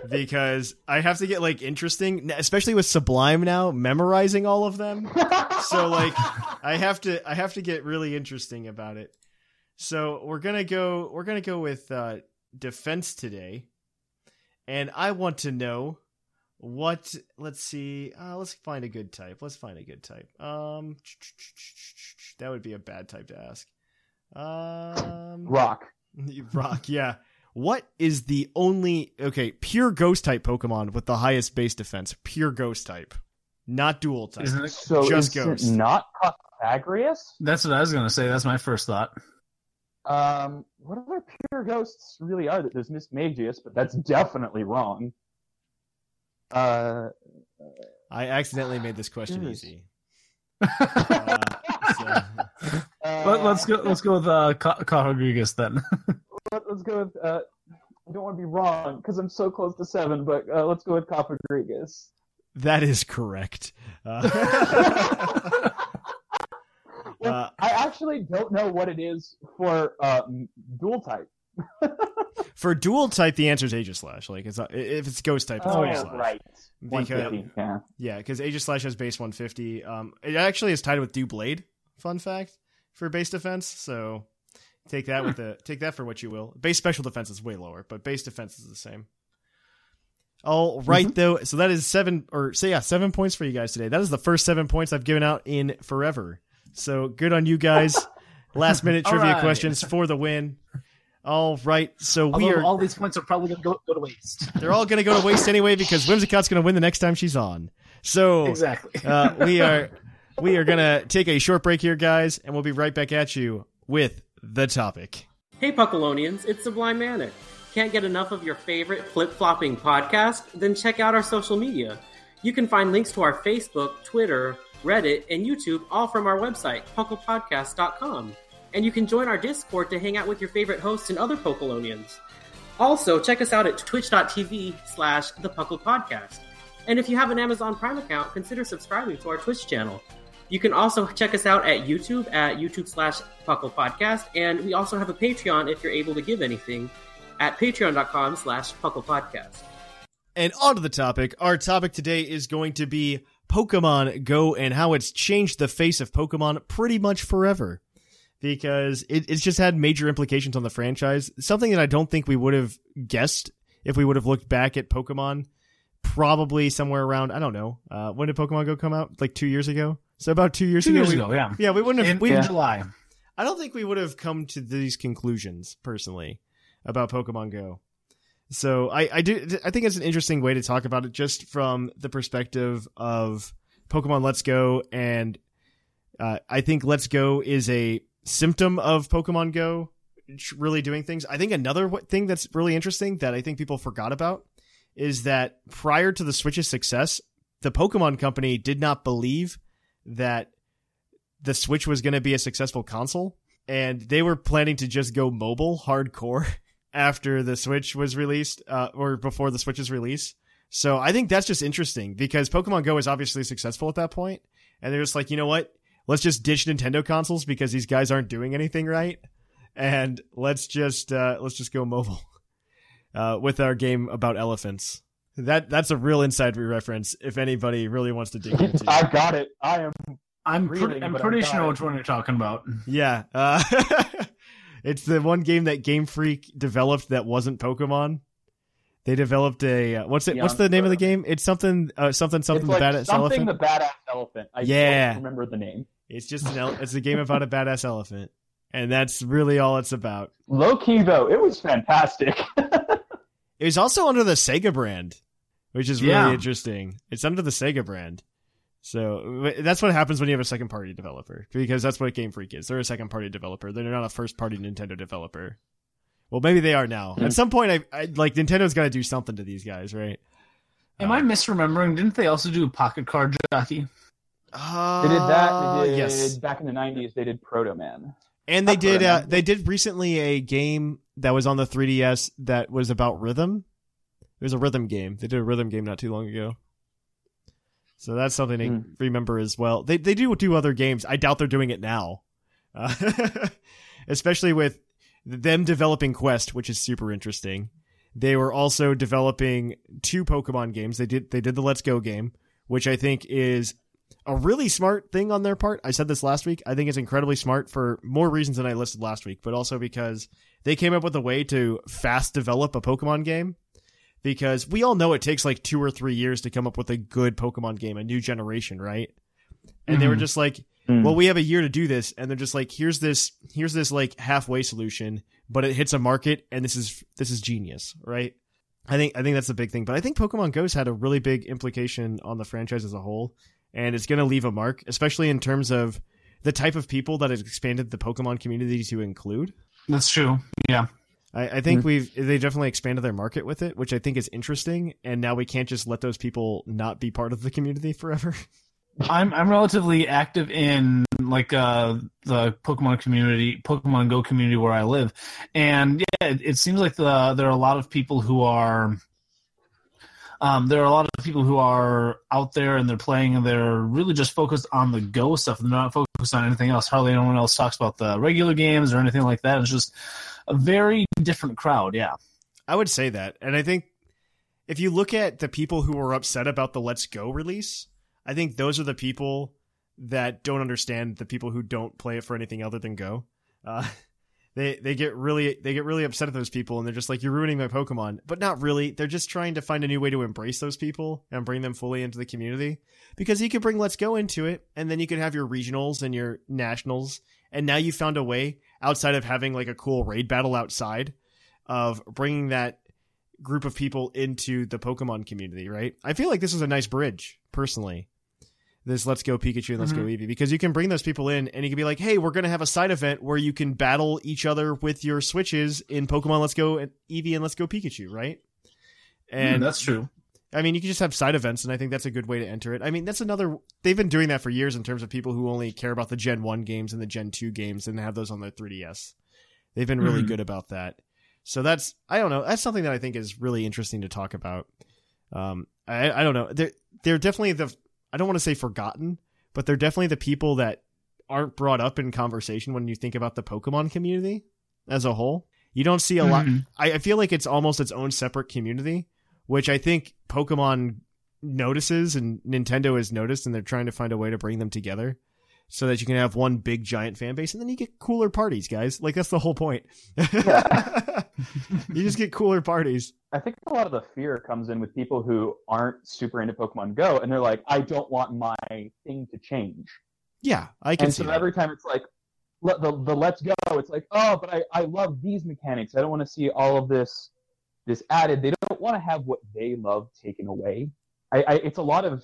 because I have to get like interesting, especially with Sublime now, memorizing all of them. So like, I have to I have to get really interesting about it. So we're gonna go we're gonna go with uh, defense today, and I want to know what let's see uh, let's find a good type let's find a good type um (tsk) that would be a bad type to ask um Rock. (laughs) rock yeah what is the only okay pure ghost type pokemon with the highest base defense pure ghost type not dual type Isn't it? So Just is Ghost. it not Pythagoras? That's what I was gonna say. That's my first thought. Um, what other pure ghosts really are? There's Mismagius, but that's definitely wrong. Uh, i accidentally made this question Yes. easy (laughs) uh, so- uh, Let, let's go. Let's go with uh, Ca- Ca- Rodriguez then. (laughs) Let, us go with. Uh, I don't want to be wrong because I'm so close to seven, but uh, let's go with Cofagrigus. that is correct uh, Well, (laughs) Uh, I actually don't know what it is for uh, dual type. (laughs) for dual type the answer is Aegislash. like it's not, if it's ghost type it's Oh, Aegislash. right. Because- 150, yeah. Yeah, because Aegislash has base 150. Um, it actually is tied with Doublade Fun fact for base defense. So take that with the take that for what you will. Base special defense is way lower, but base defense is the same. All right, though. So that is seven, or say yeah, seven points for you guys today. That is the first seven points I've given out in forever. So good on you guys. (laughs) Last minute trivia right. questions for the win. All right, so we Although are all these points are probably going to go, go to waste. (laughs) they're all going to go to waste anyway because Whimsicott's going to win the next time she's on. So Exactly. (laughs) uh, we are we are going to take a short break here, guys, and we'll be right back at you with the topic. Hey Puckalonians, it's Sublime Manic. Can't get enough of your favorite flip flopping podcast? Then check out our social media. You can find links to our Facebook, Twitter, Reddit, and YouTube all from our website, pucklepodcast.com. And you can join our Discord to hang out with your favorite hosts and other Puckalonians. Also, check us out at twitch.tv slash the Puckle Podcast. And if you have an Amazon Prime account, consider subscribing to our Twitch channel. You can also check us out at YouTube at YouTube slash Puckle Podcast, and we also have a Patreon if you're able to give anything at patreon.com slash Puckle Podcast. And on to the topic. Our topic today is going to be Pokemon Go and how it's changed the face of Pokemon pretty much forever. Because it, it's just had major implications on the franchise. Something that I don't think we would have guessed if we would have looked back at Pokemon probably somewhere around, I don't know. Uh, when did Pokemon Go come out? Like two years ago? So about two years Two ago. years we- ago, yeah. Yeah, we wouldn't have. In, we, in July. I don't think we would have come to these conclusions personally about Pokemon Go. So I, I do I think it's an interesting way to talk about it just from the perspective of Pokemon Let's Go and uh, I think Let's Go is a symptom of Pokemon Go really doing things. I think another thing that's really interesting that I think people forgot about is that prior to the Switch's success, the Pokemon company did not believe that the Switch was going to be a successful console, and they were planning to just go mobile hardcore after the Switch was released, uh, or before the Switch's release. So I think that's just interesting because Pokemon Go is obviously successful at that point, and they're just like, you know what? Let's just ditch Nintendo consoles because these guys aren't doing anything right, and let's just uh, let's just go mobile (laughs) uh, with our game about elephants. That that's a real inside reference. If anybody really wants to dig into, it. (laughs) I got it. I am. I'm, Reading, pretty, I'm pretty I'm sure which one you're talking about. Yeah. Uh, (laughs) it's the one game that Game Freak developed that wasn't Pokemon. They developed a uh, what's it? What's the name of the game? It's something uh, something something like the badass something elephant. the badass elephant. I Yeah. don't remember the name. It's just an ele- it's a game about a badass elephant, and that's really all it's about. Low key though, it was fantastic. (laughs) It was also under the Sega brand, which is really Yeah. interesting. It's under the Sega brand. So that's what happens when you have a second party developer, because that's what Game Freak is. They're a second party developer. They're not a first party Nintendo developer. Well, maybe they are now. At some point, I, I like Nintendo's got to do something to these guys, right? Am I misremembering? Didn't they also do a Pocket Card Jockey? Uh, they did that. They did yes, back in the '90s. They did Proto Man. and they I've did. Uh, they did recently a game that was on the 3DS that was about rhythm. It was a rhythm game. They did a rhythm game not too long ago. So that's something to Hmm. remember as well. They they do do other games. I doubt they're doing it now, uh, (laughs) especially with them developing Quest, which is super interesting. They were also developing two Pokemon games. They did they did the Let's Go game, which I think is a really smart thing on their part. I said this last week. I think it's incredibly smart for more reasons than I listed last week, but also because they came up with a way to fast develop a Pokemon game. Because we all know it takes like two or three years to come up with a good Pokemon game, a new generation, right? And they were Mhm. just like, Mm. well, we have a year to do this, and they're just like, here's this, here's this like halfway solution, but it hits a market, and this is this is genius, right? I think I think that's the big thing. But I think Pokemon Go's had a really big implication on the franchise as a whole, and it's going to leave a mark, especially in terms of the type of people that it expanded the Pokemon community to include. That's true. Yeah. I, I think Mm. we've they definitely expanded their market with it, which I think is interesting. And now we can't just let those people not be part of the community (laughs) forever. I'm I'm relatively active in like uh the Pokemon community, Pokemon Go community where I live, and yeah, it, it seems like the there are a lot of people who are. Um, there are a lot of people who are out there and they're playing and they're really just focused on the Go stuff. They're not focused on anything else. Hardly anyone else talks about the regular games or anything like that. It's just a very different crowd. Yeah. I would say that. And I think if you look at the people who were upset about the Let's Go release, I think those are the people that don't understand the people who don't play it for anything other than Go. Uh, (laughs) they they get really they get really upset at those people and they're just like you're ruining my Pokemon, but not really. They're just trying to find a new way to embrace those people and bring them fully into the community because you could bring Let's Go into it and then you could have your regionals and your nationals and now you found a way outside of having like a cool raid battle outside of bringing that group of people into the Pokemon community, right? I feel like this is a nice bridge, personally. This Let's Go Pikachu and Let's Go mm-hmm. Eevee because you can bring those people in and you can be like, hey, we're going to have a side event where you can battle each other with your switches in Pokemon Let's Go Eevee and Let's Go Pikachu, right? And And that's true. I mean, you can just have side events, and I think that's a good way to enter it. I mean, that's another. They've been doing that for years in terms of people who only care about the Gen 1 games and the Gen 2 games and have those on their 3DS. They've been really Mhm. good about that. So that's, I don't know, that's something that I think is really interesting to talk about. Um, I, I don't know. They're, they're definitely the, I don't want to say forgotten, but they're definitely the people that aren't brought up in conversation when you think about the Pokemon community as a whole. You don't see a lot. Mhm. I, I feel like it's almost its own separate community, which I think Pokemon notices and Nintendo has noticed, and they're trying to find a way to bring them together so that you can have one big giant fan base, and then you get cooler parties, guys. Like that's the whole point. (laughs) you just get cooler parties. I think a lot of the fear comes in with people who aren't super into Pokemon Go, and they're like, I don't want my thing to change. Yeah, I can and see so that. every time it's like let the the let's go it's like oh but i i love these mechanics i don't want to see all of this this added they don't want to have what they love taken away I, I it's a lot of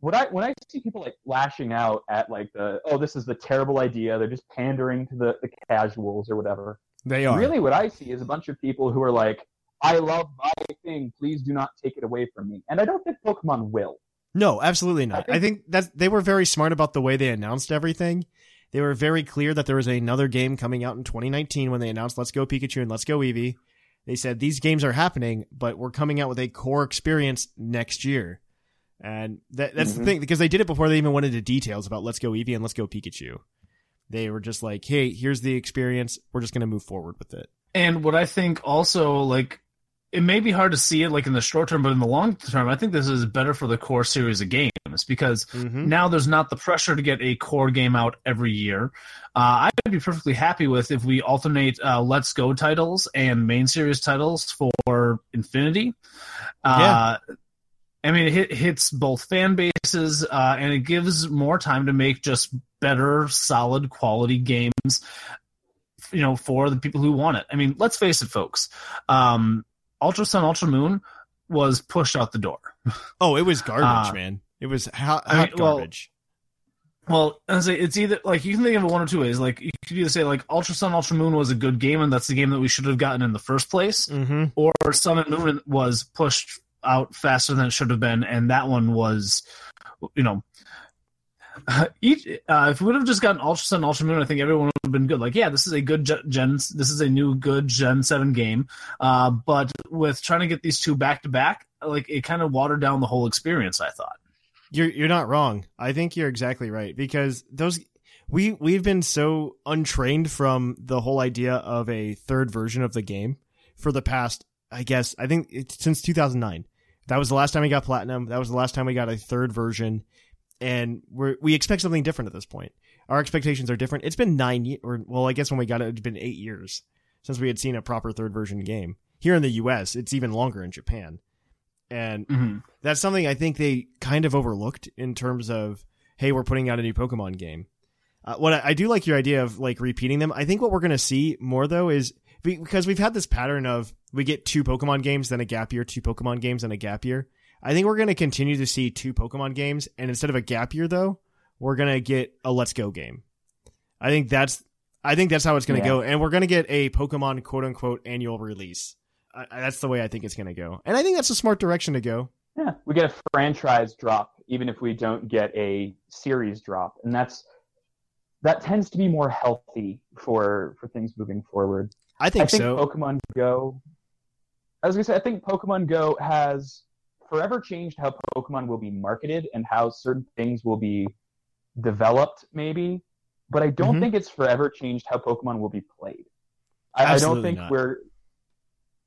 what i when i see people like lashing out at like the oh this is the terrible idea they're just pandering to the the casuals or whatever They are really what i see is a bunch of people who are like i love my thing please do not take it away from me and i don't think pokemon will No, absolutely not. I I think, that they were very smart about the way they announced everything. They were very clear that there was another game coming out in 2019 when they announced Let's Go Pikachu and Let's Go Eevee. They said these games are happening, but we're coming out with a core experience next year. And that, that's the Mhm. thing because they did it before they even went into details about Let's Go Eevee and Let's Go Pikachu. They were just like, "Hey, here's the experience. We're just going to move forward with it." And what I think also like it may be hard to see it like in the short term, but in the long term, I think this is better for the core series of games because Mhm. now there's not the pressure to get a core game out every year. Uh, I'd be perfectly happy with if we alternate uh, Let's Go titles and main series titles for Infinity. Uh, I mean, it hit, hits both fan bases, uh, and it gives more time to make just better, solid quality games you know, for the people who want it. I mean, let's face it, folks. Um, Ultra Sun, Ultra Moon was pushed out the door. Oh, it was garbage, Uh, man. It was hot, I mean, hot well, garbage. Well, I say it's either like you can think of it one or two ways. Like you could either say like Ultra Sun, Ultra Moon was a good game, and that's the game that we should have gotten in the first place, mm-hmm. or Sun and Moon was pushed out faster than it should have been, and that one was, you know, (laughs) each uh, if we would have just gotten Ultra Sun, Ultra Moon, I think everyone would have been good. Like, yeah, this is a good gen, this is a new good Gen Seven game, uh, but with trying to get these two back to back, like it kind of watered down the whole experience. I thought. You're you're not wrong. I think you're exactly right because those we we've been so untrained from the whole idea of a third version of the game for the past I guess I think it's since 2009. That was the last time we got platinum. That was the last time we got a third version and we we expect something different at this point. Our expectations are different. It's been 9 years or well I guess when we got it it's been 8 years since we had seen a proper third version game. Here in the US, it's even longer in Japan. And Mm-hmm. that's something I think they kind of overlooked in terms of, hey, we're putting out a new Pokemon game. Uh, what I, I do like your idea of like repeating them. I think what we're going to see more though is because we've had this pattern of we get two Pokemon games, then a gap year, two Pokemon games, then a gap year. I think we're going to continue to see two Pokemon games, and instead of a gap year though, we're going to get a Let's Go game. I think that's I think that's how it's going to Yeah. go, and we're going to get a Pokemon quote unquote annual release. I, that's the way I think it's going to go, and I think that's a smart direction to go. Yeah, we get a franchise drop even if we don't get a series drop, and that's that tends to be more healthy for for things moving forward. I think, I think so. Pokemon Go. I was gonna say I think Pokemon Go has forever changed how Pokemon will be marketed and how certain things will be developed, maybe. But I don't Mhm. think it's forever changed how Pokemon will be played. I, I don't think not. we're.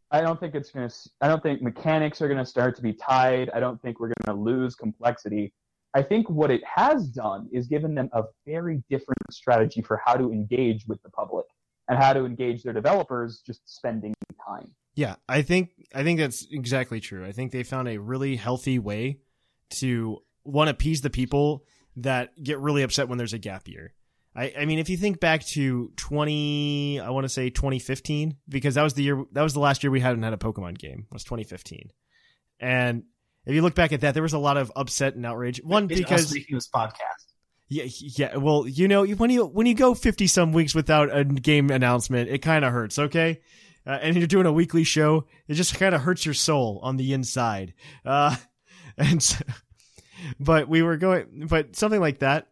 I don't think it's gonna. I don't think mechanics are gonna start to be tied. I don't think we're gonna lose complexity. I think what it has done is given them a very different strategy for how to engage with the public and how to engage their developers just spending time. Yeah, I think I think that's exactly true. I think they found a really healthy way to want to appease the people that get really upset when there's a gap year. I, I mean, if you think back to 20, I want to say 2015, because that was the year, that was the last year we hadn't had a Pokemon game, it was 2015. And if you look back at that, there was a lot of upset and outrage. One, It's because making this podcast. yeah, yeah. Well, you know, when you when you go fifty some weeks without a game announcement, it kind of hurts. Okay, uh, and you're doing a weekly show, it just kind of hurts your soul on the inside. Uh, (laughs) and so, but we were going, but something like that,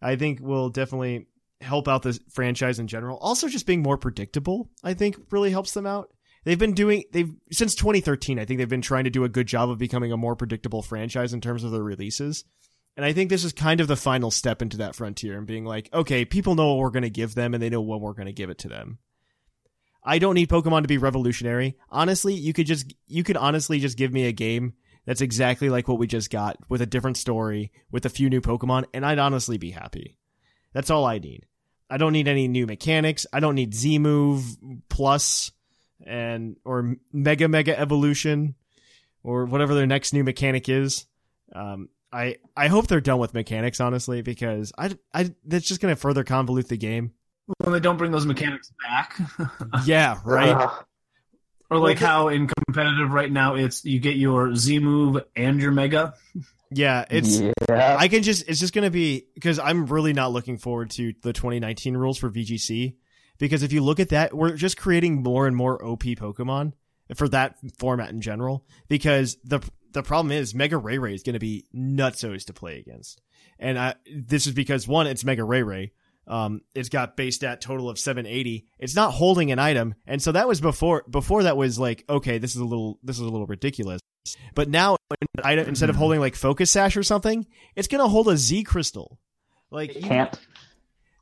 I think will definitely help out the franchise in general. Also, just being more predictable, I think, really helps them out. They've been doing they've since 2013. I think they've been trying to do a good job of becoming a more predictable franchise in terms of their releases. And I think this is kind of the final step into that frontier and being like, okay, people know what we're going to give them and they know when we're going to give it to them. I don't need Pokemon to be revolutionary. Honestly, you could just you could honestly just give me a game that's exactly like what we just got with a different story with a few new Pokemon and I'd honestly be happy. That's all I need. I don't need any new mechanics. I don't need Z move plus and or mega mega evolution or whatever their next new mechanic is. Um, I I hope they're done with mechanics honestly because I I that's just gonna further convolute the game. When they don't bring those mechanics back, (laughs) Yeah, right. Uh, or like Well, how in competitive right now, it's you get your Z move and your Mega. yeah, it's yeah. I can just it's just gonna be because I'm really not looking forward to the 2019 rules for VGC because if you look at that, we're just creating more and more OP Pokemon for that format in general. Because the the problem is Mega Ray Ray is gonna be nutsos to play against, and I this is because one, it's Mega Ray Ray. Um, it's got base stat total of 780. It's not holding an item, and so that was before. Before that was like, okay, this is a little, this is a little ridiculous. But now, item, instead of holding like Focus Sash or something, it's gonna hold a Z Crystal. Like It you, can't.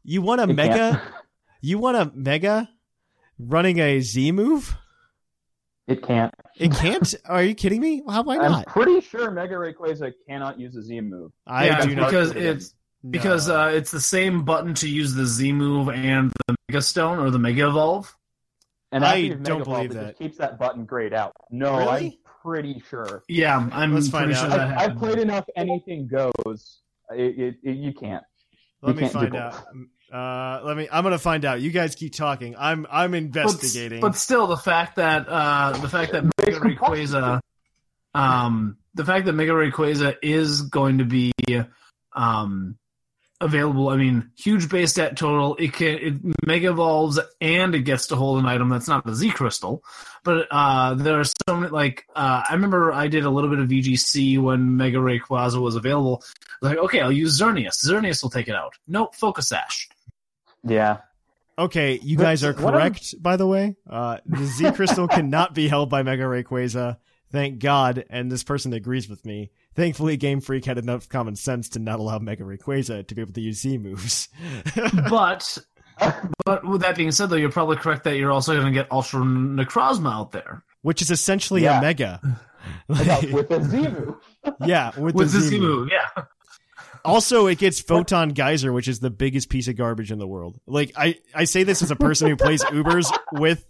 you want a It Mega, can't. you want a Mega running a Z move? It can't. It can't. (laughs) Are you kidding me? How why I'm pretty sure Mega Rayquaza cannot use a Z move. I yeah, do not because believe it. it's because No. uh, it's the same button to use the Z move and the Mega Stone or the Mega Evolve. And I after don't Mega believe Evolved, it that. just keeps that button grayed out. No, Really? I'm pretty sure. Yeah, I'm Let's find pretty out. sure that I've, I've played enough. Anything goes. It, it, it, you can't. Let You me can't find out. Uh, let me. I'm gonna find out. You guys keep talking. I'm I'm But, investigating. but still, the fact that uh, the fact that Mega Rayquaza, um, the fact that Mega Rayquaza is going to be um, available. I mean, huge base stat total. It can it Mega evolves and it gets to hold an item that's not the Z Crystal. But uh, there are so many. Like uh, I remember, I did a little bit of VGC when Mega Rayquaza was available. I was like, okay, I'll use Xerneas. Xerneas will take it out. Nope, Focus Sash. Yeah. okay, you guys are correct. By the way, uh, the Z Crystal cannot be held by Mega Rayquaza. Thank God, and this person agrees with me. Thankfully, Game Freak had enough common sense to not allow Mega Rayquaza to be able to use Z moves. (laughs) but but with that being said, though, you're probably correct that you're also going to get Ultra Necrozma out there which is essentially Yeah. (laughs) a Mega. (laughs) Yeah, with a Z move. yeah, with, with the the Z Z move. move. Yeah, Also, it gets Photon Geyser, which is the biggest piece of garbage in the world. Like I, I say this as a person who plays Ubers with,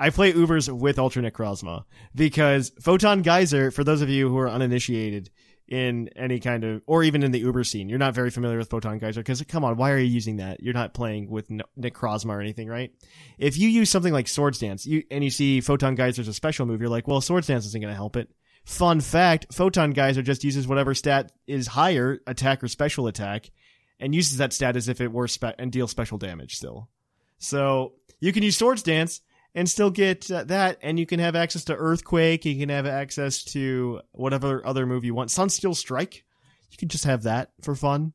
I play Ubers with alternate Necrozma because Photon Geyser, for those of you who are uninitiated in any kind of, or even in the Uber scene, you're not very familiar with Photon Geyser because come on, why are you using that? You're not playing with N- Necrozma or anything, right? If you use something like Swords Dance, you and you see Photon Geyser's a special move, you're like, well, Swords Dance isn't going to help it. Fun fact, Photon Geyser just uses whatever stat is higher, attack or special attack, and uses that stat as if it were spe- and deals special damage still. So you can use Swords Dance and still get uh, that, and you can have access to Earthquake. You can have access to whatever other move you want. Sunsteel Strike. You can just have that for fun.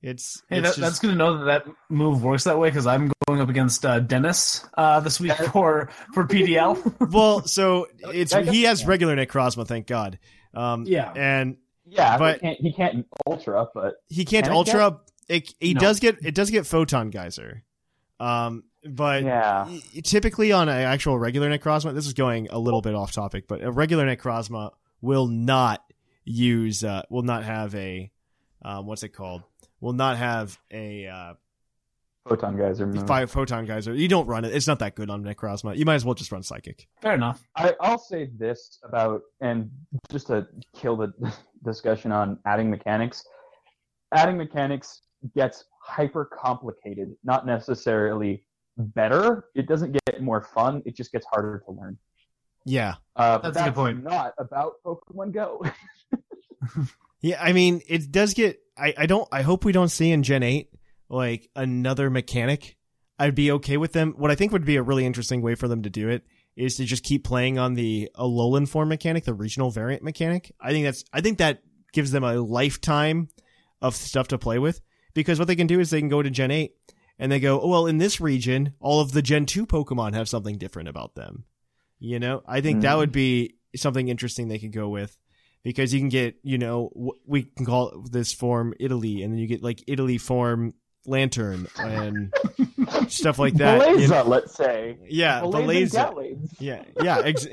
It's, hey, it's that, just- that's good to know that that move works that way because I'm going up against uh, Dennis uh, this week for for PDL. (laughs) well. So it's That- he has regular Necrozma, thank God. Um, Yeah. and Yeah, But- but he can't, he can't ultra, but he can't Can ultra. It, he No. does get it does get photon geyser, um, but yeah. typically on an actual regular necrozma, this is going a little bit off topic, but a regular necrozma will not use uh, will not have a um, what's it called? Will not have a uh, Photon geyser move. five photon geyser. You don't run it. It's not that good on Necrozma. You might as well just run psychic. Fair enough. I, I'll say this about, and just to kill the (laughs) discussion on adding mechanics, adding mechanics gets hyper complicated, not necessarily better. It doesn't get more fun. It just gets harder to learn. Yeah. Uh, but That's a good point. not about Pokemon Go. (laughs) Yeah, I mean, it does get. I, I don't. I hope we don't see in Gen Eight like another mechanic. I'd be okay with them. What I think would be a really interesting way for them to do it is to just keep playing on the Alolan form mechanic, the regional variant mechanic. I think that's. I think that gives them a lifetime of stuff to play with because what they can do is they can go to Gen Eight and they go, oh, well, in this region, all of the Gen Two Pokemon have something different about them. You know, I think that Mhm. would be something interesting they could go with because you can get, you know, we can call this form Italy, and then you get like Italy form Lanturn and (laughs) stuff like that. you know? let's say. Yeah, Beleza Beleza. Yeah, yeah. Ex-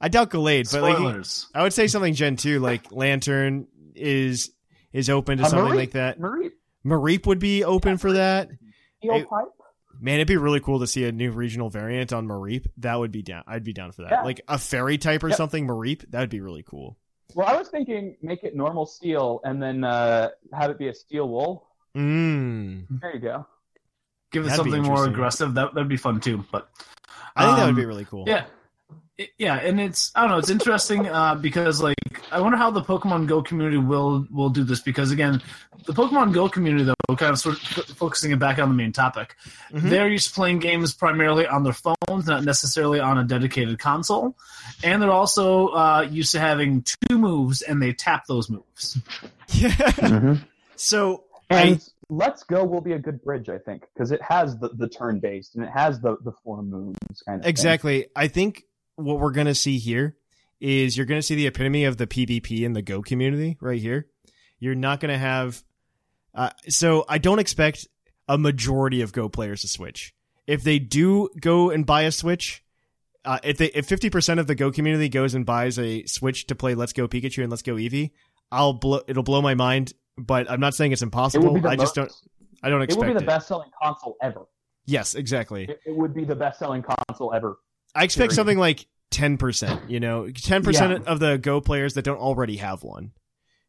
I doubt Gallade, but like I would say something Gen two, like Lanturn is is open to Uh, something Mareep- like that. Mareep. Mareep would be open for that. Steel Hey, pipe. Man, it'd be really cool to see a new regional variant on Mareep. That would be down. I'd be down for that. Yeah. Like a fairy type or Yep. something, Mareep. That would be really cool. Well, I was thinking make it normal steel and then uh, have it be a steel wool. Mm. There you go. Give it That'd something more aggressive. That that'd be fun too. But I think that would Um, be really cool. Yeah. It- yeah, and it's I don't know, it's interesting uh, because like I wonder how the Pokemon Go community will will do this because again, the Pokemon Go community though, kind of sort of f- focusing it back on the main topic, Mhm. they're used to playing games primarily on their phones, not necessarily on a dedicated console, and they're also uh, used to having two moves and they tap those moves. (laughs) Yeah. So And I Let's Go will be a good bridge, I think, because it has the, the turn based and it has the, the four moves kind of thing. exactly. I think what we're gonna see here is you're gonna see the epitome of the PvP in the Go community right here. You're not gonna have. Uh, so I don't expect a majority of Go players to switch. If they do go and buy a Switch, uh, if they if fifty percent of the Go community goes and buys a Switch to play Let's Go Pikachu and Let's Go Eevee, I'll blow. It'll blow my mind. But I'm not saying it's impossible. the I just don't. I don't expect It will be the best selling console ever. Yes, exactly. It, it would be the best selling console ever. I expect Period. something like ten percent. You know, ten percent of the Go players that don't already have one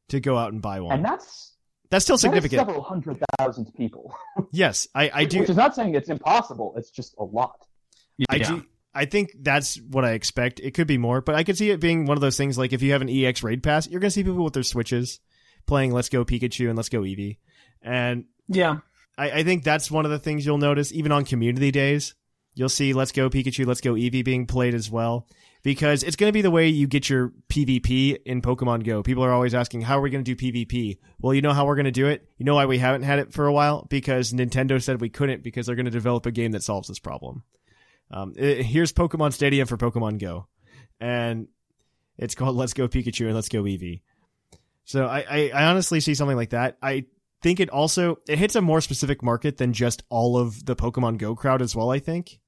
to go out and buy one. And that's That's still that is significant. several hundred thousand people. (laughs) yes, I, I do. Which is not saying it's impossible. It's just a lot. I do. I think that's what I expect. It could be more, but I could see it being one of those things. Like if you have an EX raid pass, you're gonna see people with their switches playing Let's Go Pikachu and Let's Go Eevee, and Yeah. I, I think that's one of the things you'll notice even on community days. You'll see Let's Go Pikachu, Let's Go Eevee being played as well because it's going to be the way you get your PvP in Pokemon Go. People are always asking, how are we going to do PvP? Well, you know how we're going to do it? You know why we haven't had it for a while? Because Nintendo said we couldn't because they're going to develop a game that solves this problem. Um, it- here's Pokemon Stadium for Pokemon Go. And it's called Let's Go Pikachu and Let's Go Eevee. So I, I, I honestly see something like that. I think it also it hits a more specific market than just all of the Pokemon Go crowd as well, I think.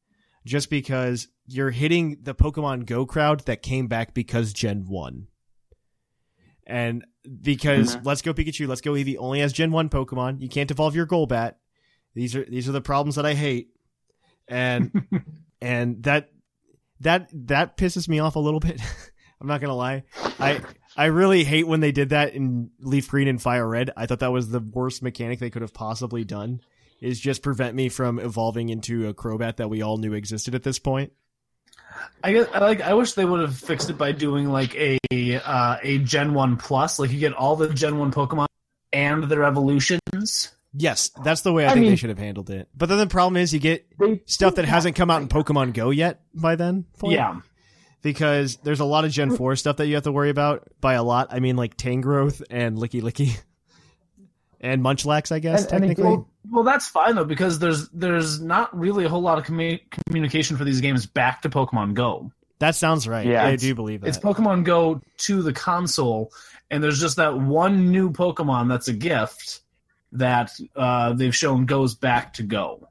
Just because you're hitting the Pokemon Go crowd that came back because Gen 1. And because mm-hmm. Let's Go Pikachu, Let's Go Eevee only has Gen 1 Pokemon. You can't evolve your Golbat. These are these are the problems that I hate. And (laughs) and that that that pisses me off a little bit. (laughs) I'm not gonna lie. I I really hate when they did that in Leaf Green and Fire Red. I thought that was the worst mechanic they could have possibly done. Is just prevent me from evolving into a Crobat that we all knew existed at this point. I guess I like. I wish they would have fixed it by doing like a uh, a Gen One Plus. Like you get all the Gen One Pokemon and their evolutions. Yes, that's the way I, I think they should have handled it. But then the problem is you get They stuff that hasn't come out in Pokemon Go yet by then. for it. Yeah, because there's a lot of Gen 4 stuff that you have to worry about. By a lot, I mean like Tangrowth and Lickilicky. (laughs) And Munchlax, I guess, And- and technically. again- well, that's fine though because there's there's not really a whole lot of commu- communication for these games back to Pokemon Go. that sounds right. Yeah, I do believe that. It's Pokemon Go to the console, and there's just that one new Pokemon that's a gift that uh, they've shown goes back to Go.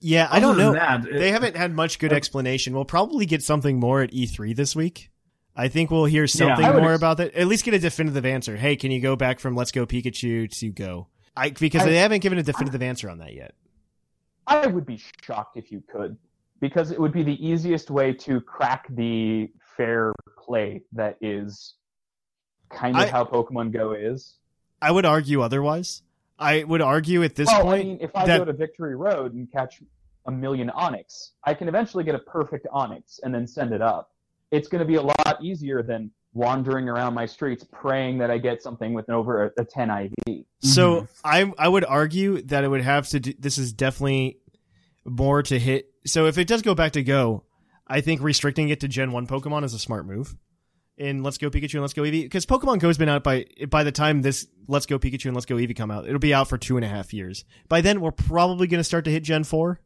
yeah, I don't know. than that, it- they haven't had much good explanation. We'll probably get something more at E3 this week. I think we'll hear something I would more ex- about that. At least get a definitive answer. Hey, can you go back from Let's Go Pikachu to Go? I because I- they haven't given a definitive answer on that yet. I would be shocked if you could, because it would be the easiest way to crack the fair play that is kind of I- how Pokemon Go is. I would argue otherwise. I would argue at this well, point I mean, if I that go to Victory Road and catch a million Onix, I can eventually get a perfect Onix and then send it up. It's going to be a lot easier than wandering around my streets praying that I get something with an over a, a 10 IV. So mm-hmm. I I would argue that it would have to. Do, this is definitely more to hit. So if it does go back to Go, I think restricting it to Gen One Pokemon is a smart move. In Let's Go Pikachu and Let's Go Eevee, because Pokemon Go's been out by by the time this Let's Go Pikachu and Let's Go Eevee come out, it'll be out for two and a half years. By then, we're probably going to start to hit Gen Four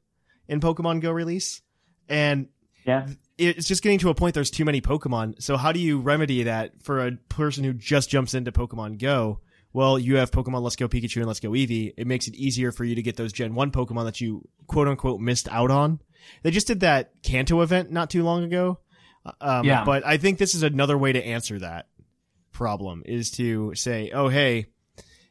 in Pokemon Go release, and Yeah. It's just getting to a point there's too many Pokemon. So how do you remedy that for a person who just jumps into Pokemon Go? Well, you have Pokemon Let's Go Pikachu and Let's Go Eevee. It makes it easier for you to get those Gen 1 Pokemon that you quote unquote missed out on. They just did that Kanto event not too long ago. Um, Yeah. But I think this is another way to answer that problem is to say, oh, hey,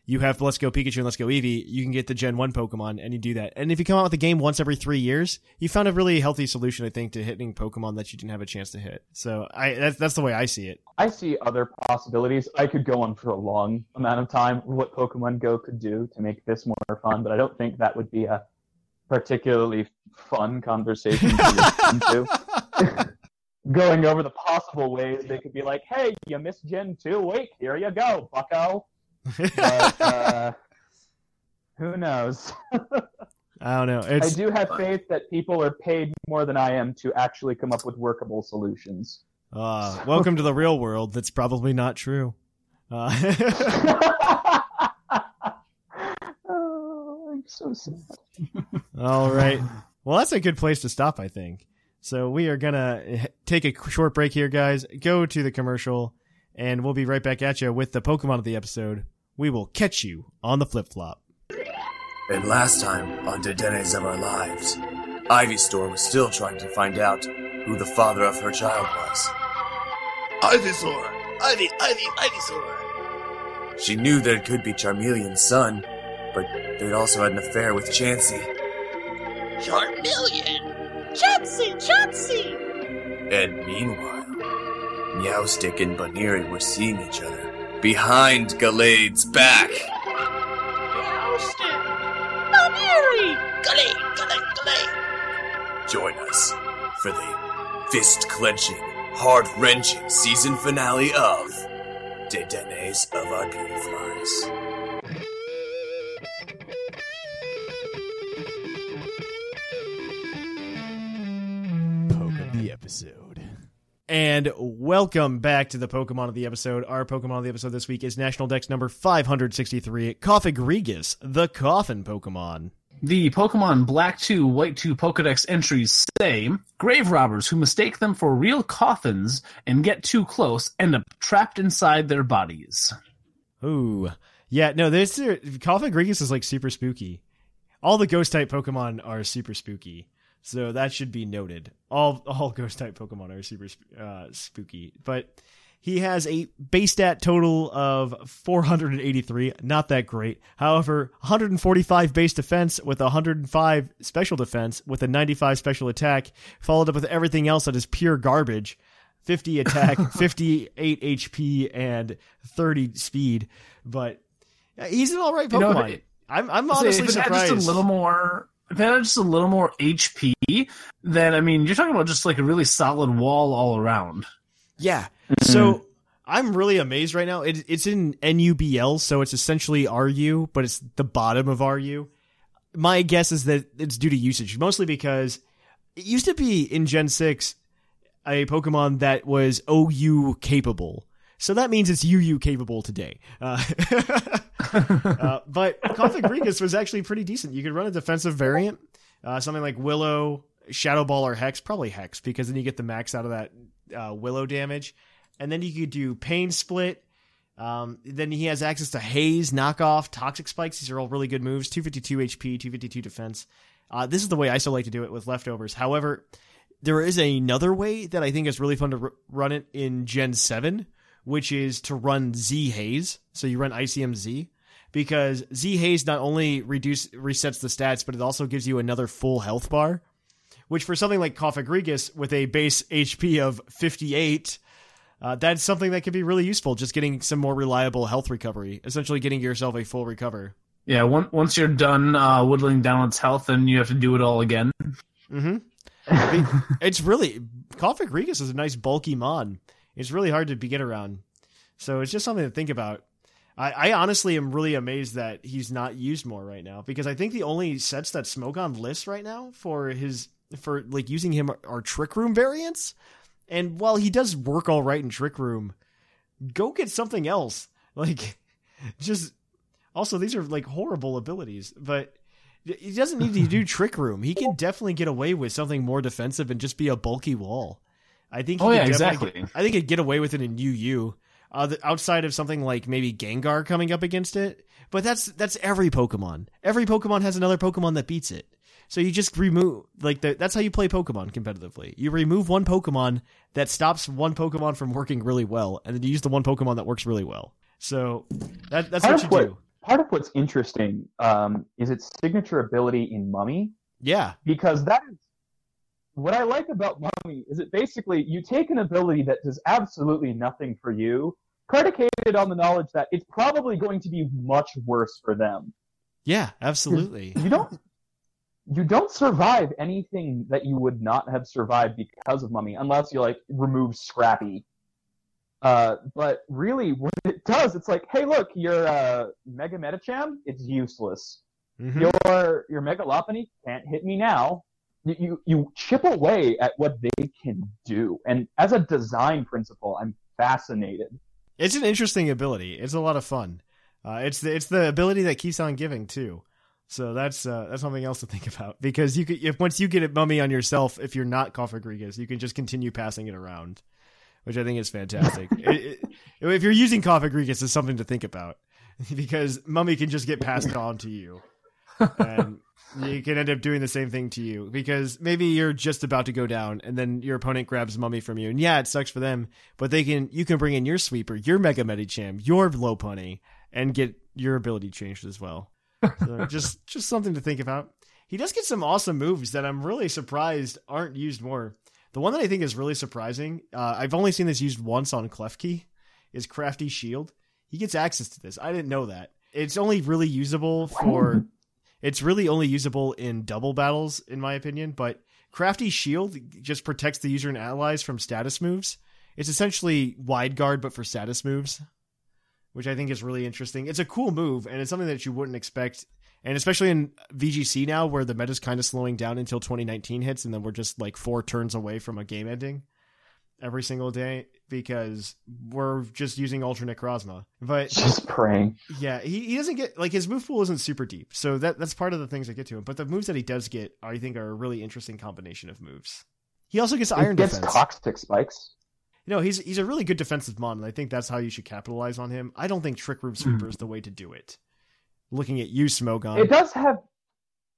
you have Let's Go Pikachu and Let's Go Eevee, you can get the Gen 1 Pokemon and you do that. And if you come out with a game once every three years, you found a really healthy solution, I think, to hitting Pokemon that you didn't have a chance to hit. So I that's that's the way I see it. I see other possibilities. I could go on for a long amount of time what Pokemon Go could do to make this more fun, but I don't think that would be a particularly fun conversation to listen to. (laughs) Going over the possible ways they could be like, "Hey, you missed Gen two. Wait, here you go, Bucko." But uh, who knows? (laughs) I don't know. I do have faith that people are paid more than I am to actually come up with workable solutions. uh, welcome to the (laughs) real world. That's probably not true. Uh, (laughs) oh, I'm so sad. all right. Well, that's a good place to stop, I think. So we are gonna take a short break here, guys. Go to the commercial, and we'll be right back at you with the Pokemon of the episode. We will catch you on the flip flop. And last time on Dedennes of Our Lives, Ivysaur was still trying to find out who the father of her child was. Ivy Ivysaur! Ivy, Ivy, Ivy Ivysaur! She knew that it could be Charmeleon's son, but they'd also had an affair with Chansey. Charmeleon! Chansey! Chansey! And meanwhile, Meowstic and Baneri were seeing each other behind Gallade's back. Join us for the fist clenching, heart wrenching season finale of Dedennes of Our the episode. And welcome back to the Pokemon of the episode. Our Pokemon of the episode this week is National Dex number 563, Cofagrigus, the Coffin Pokemon. The Pokemon Black 2, White 2 Pokedex entries say grave robbers who mistake them for real coffins and get too close end up trapped inside their bodies. Ooh. Yeah, no, this Cofagrigus is like super spooky. All the ghost type Pokemon are super spooky. So that should be noted. All all ghost type Pokemon are super uh, spooky, but he has a base stat total of 483. Not that great. However, 145 base defense with 105 special defense with a 95 special attack, followed up with everything else that is pure garbage. 50 attack, (laughs) 58 HP, and 30 speed. But he's an all right You know, Pokemon. I'm, I'm honestly it surprised. just a little more, if it had just a little more HP, then I mean, you're talking about just like a really solid wall all around. Yeah. Mm-hmm. So I'm really amazed right now. It, it's in NUBL, so it's essentially RU, but it's the bottom of RU. My guess is that it's due to usage, mostly because it used to be in Gen 6 a Pokemon that was OU capable. So that means it's UU capable today. Uh, (laughs) uh, but Config was actually pretty decent. You could run a defensive variant, uh, something like Willow, Shadow Ball, or Hex. Probably Hex, because then you get the max out of that uh, Willow damage. And then you could do Pain Split. Um, then he has access to Haze, Knockoff, Toxic Spikes. These are all really good moves. 252 HP, 252 defense. Uh, this is the way I still like to do it with leftovers. However, there is another way that I think is really fun to r- run it in Gen 7, which is to run Z Haze. So you run Icium Z because Z Haze not only reduce resets the stats, but it also gives you another full health bar, which for something like Cofagrigus with a base HP of 58, uh, that's something that could be really useful, just getting some more reliable health recovery, essentially getting yourself a full recover. Yeah, one, once you're done uh, whittling down its health, then you have to do it all again. Mm-hmm. I mean, (laughs) it's really Cofagrigus is a nice bulky mon. It's really hard to be get around, so it's just something to think about. I, I honestly am really amazed that he's not used more right now because I think the only sets that Smogon lists right now for his for like using him are, are Trick Room variants, and while he does work all right in Trick Room, go get something else. (laughs) Like, just also these are like horrible abilities, but he doesn't need to do (laughs) Trick Room. He can definitely get away with something more defensive and just be a bulky wall. I think. He Oh, could yeah, definitely exactly. Get, I think he'd get away with it in UU, uh, the, outside of something like maybe Gengar coming up against it. But that's that's every Pokemon. Every Pokemon has another Pokemon that beats it. So you just remove like the, that's how you play Pokemon competitively. You remove one Pokemon that stops one Pokemon from working really well, and then you use the one Pokemon that works really well. So that, that's part what of you what, do. Part of what's interesting um, is its signature ability in Mummy, Yeah. because that is what I like about Mummy is it basically you take an ability that does absolutely nothing for you, predicated on the knowledge that it's probably going to be much worse for them. Yeah, absolutely. You don't you don't survive anything that you would not have survived because of Mummy, unless you like remove Scrappy. Uh, but really, what it does, it's like, hey, look, your uh, Mega Medicham, it's useless. Mhm. Your your Mega Lopunny can't hit me now. You, you chip away at what they can do, and as a design principle, I'm fascinated. It's an interesting ability. It's a lot of fun. Uh, it's the it's the ability that keeps on giving too. So that's uh, that's something else to think about because you could if once you get it mummy on yourself, if you're not Cofagrigus, you can just continue passing it around, which I think is fantastic. (laughs) it, it, if you're using Cofagrigus, it's something to think about (laughs) because mummy can just get passed on to you, and you can end up doing the same thing to you because maybe you're just about to go down and then your opponent grabs mummy from you. And yeah it sucks for them but they can you can bring in your sweeper your mega medicham your lopunny and get your ability changed as well. So (laughs) just just something to think about. He does get some awesome moves that i'm really surprised aren't used more. The one that i think is really surprising uh, i've only seen this used once on klefki is crafty shield. He gets access to this. I didn't know that. It's only really usable for it's really only usable in double battles, in my opinion, but Crafty Shield just protects the user and allies from status moves. It's essentially wide guard, but for status moves, which I think is really interesting. It's a cool move, and it's something that you wouldn't expect, and especially in VGC now, where the meta's kind of slowing down until 2019 hits, and then we're just like four turns away from a game ending every single day because we're just using Ultra Necrozma. But Just praying. yeah, he, he doesn't get like his move pool isn't super deep, so that that's part of the things that get to him. But the moves that he does get, I think, are a really interesting combination of moves. He also gets iron it gets defense. toxic spikes. You know, he's he's a really good defensive mon, and I think that's how you should capitalize on him. I don't think Trick Room Sweeper is the way to do it. Looking at you, Smogon. It does have,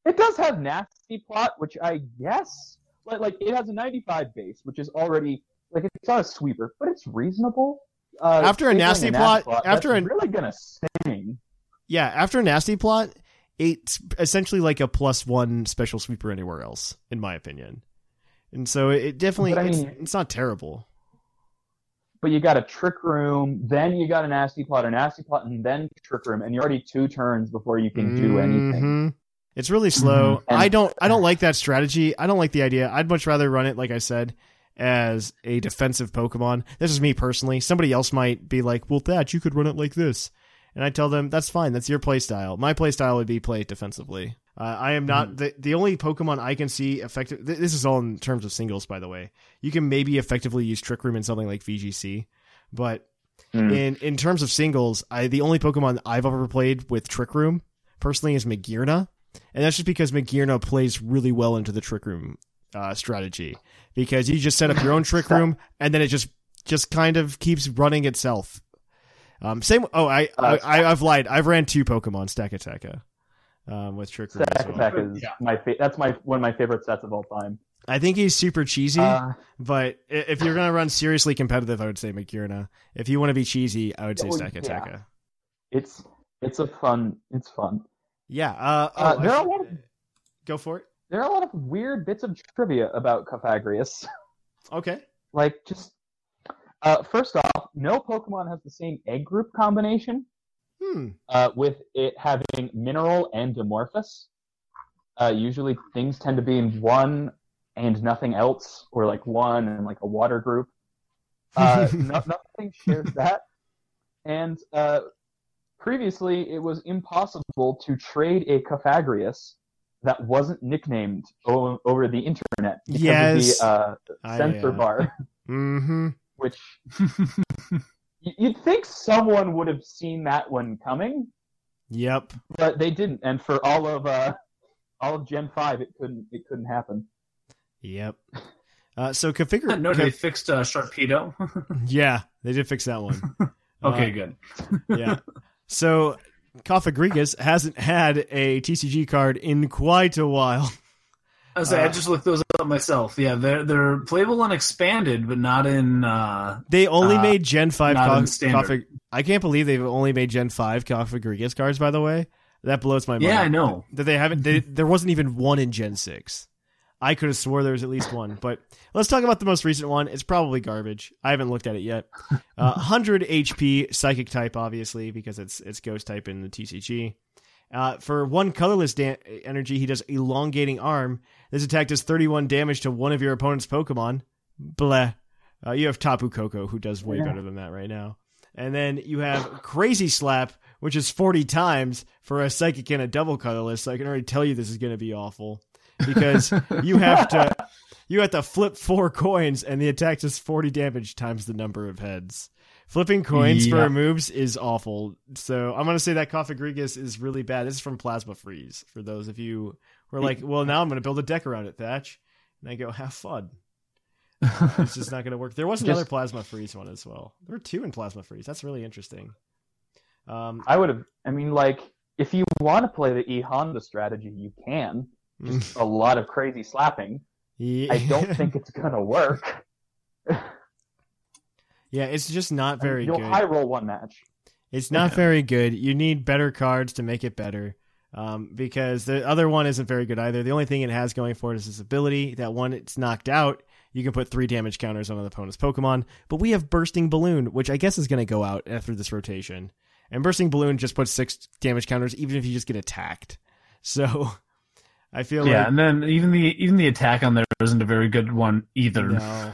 it does have nasty plot, which I guess, like, like it has a 95 base, which is already like it's not a sweeper, but it's reasonable. Uh, After a favoring nasty plot- after that's an- really gonna sting. Yeah, after a nasty plot, it's essentially like a plus one special sweeper anywhere else, in my opinion. And so it definitely But I it's, mean- it's not terrible. But you got a trick room, then you got a nasty plot, a nasty plot, and then trick room, and you're already two turns before you can do anything. Mhm. It's really slow. Mhm. And- I don't I don't like that strategy. I don't like the idea. I'd much rather run it like I said as a defensive Pokemon. This is me personally. Somebody else might be like, "Well, Thatch, you could run it like this." And I tell them, "That's fine. That's your playstyle. My playstyle would be play it defensively." Uh, I am not the the only Pokemon I can see effective. th- This is all in terms of singles, by the way. You can maybe effectively use Trick Room in something like VGC, but Mm. in in terms of singles, I the only Pokemon I've ever played with Trick Room personally is Magearna, and that's just because Magearna plays really well into the Trick Room uh, strategy because you just set up your own Trick Room and then it just just kind of keeps running itself. Um, same. Oh, I, Uh, I I've lied. I've ran two Pokemon Stakataka um, with Trick Room. as Stack well. Attack is my fa- that's my one of my favorite sets of all time. I think he's super cheesy, Uh, but if you're gonna run seriously competitive, I would say Magearna. If you want to be cheesy, I would say Stack Stakataka. yeah. it's it's a fun. It's fun. Yeah. Uh, oh, Uh, I are a lot of Go for it. There are a lot of weird bits of trivia about Cofagrigus. Okay. (laughs) like just uh, first off, no Pokemon has the same egg group combination. Hmm. uh, with it having mineral and amorphous. Uh, usually things tend to be in one and nothing else, or like one and like a water group. Uh, (laughs) no, nothing shares that. And uh, previously, it was impossible to trade a Cofagrigus that wasn't nicknamed o- over the internet because Yes. of the uh, I, censor uh, bar, Mm-hmm. which (laughs) you'd think someone would have seen that one coming, Yep. but they didn't. And for all of uh, all of Gen Five, it couldn't it couldn't happen. Yep. Uh, so configure. no, they fixed uh, Sharpedo. (laughs) yeah, they did fix that one. (laughs) okay, Uh, good. yeah. So Cofagrigus hasn't had a TCG card in quite a while. I say I Uh, just looked those up myself. Yeah, they're they're playable and expanded, but not in. Uh, They only uh, made Gen Five. not in Kof- standard. Kofag- I can't believe they've only made Gen Five Cofagrigus cards. By the way, that blows my mind. Yeah, I know. that they haven't. They, there wasn't even one in Gen Six. I could have swore there was at least one, but let's talk about the most recent one. It's probably garbage. I haven't looked at it yet. Uh, (laughs) 100 HP psychic type, obviously, because it's it's ghost type in the TCG. Uh, for one colorless da- energy, he does elongating arm. This attack does 31 damage to one of your opponent's Pokemon. Bleh. Uh, you have Tapu Koko, who does way Yeah. better than that right now. And then you have Crazy Slap, which is 40 times for a psychic and a double colorless. So I can already tell you this is going to be awful because (laughs) you have to you have to flip four coins and the attack does 40 damage times the number of heads. Flipping coins Yeah. for moves is awful. So I'm going to say that Cofagrigus is really bad. This is from Plasma Freeze for those of you who are like, well, now I'm going to build a deck around it, Thatch. And I go, have fun. (laughs) Uh, it's just not going to work. There was Just- another Plasma Freeze one as well. There were two in Plasma Freeze. That's really interesting. Um, I would have. I mean, like if you want to play the E Honda strategy, you can. Just a lot of crazy slapping. yeah. I don't (laughs) think it's gonna work. yeah, it's just not very You'll good. high roll one match. It's not very good. You need better cards to make it better. Um, because the other one isn't very good either. The only thing it has going for it is this ability that when it's knocked out, you can put three damage counters on an opponent's Pokemon. But we have Bursting Balloon, which I guess is going to go out after this rotation. And Bursting Balloon just puts six damage counters, even if you just get attacked. So I feel yeah, like and then even the even the attack on there isn't a very good one either. no,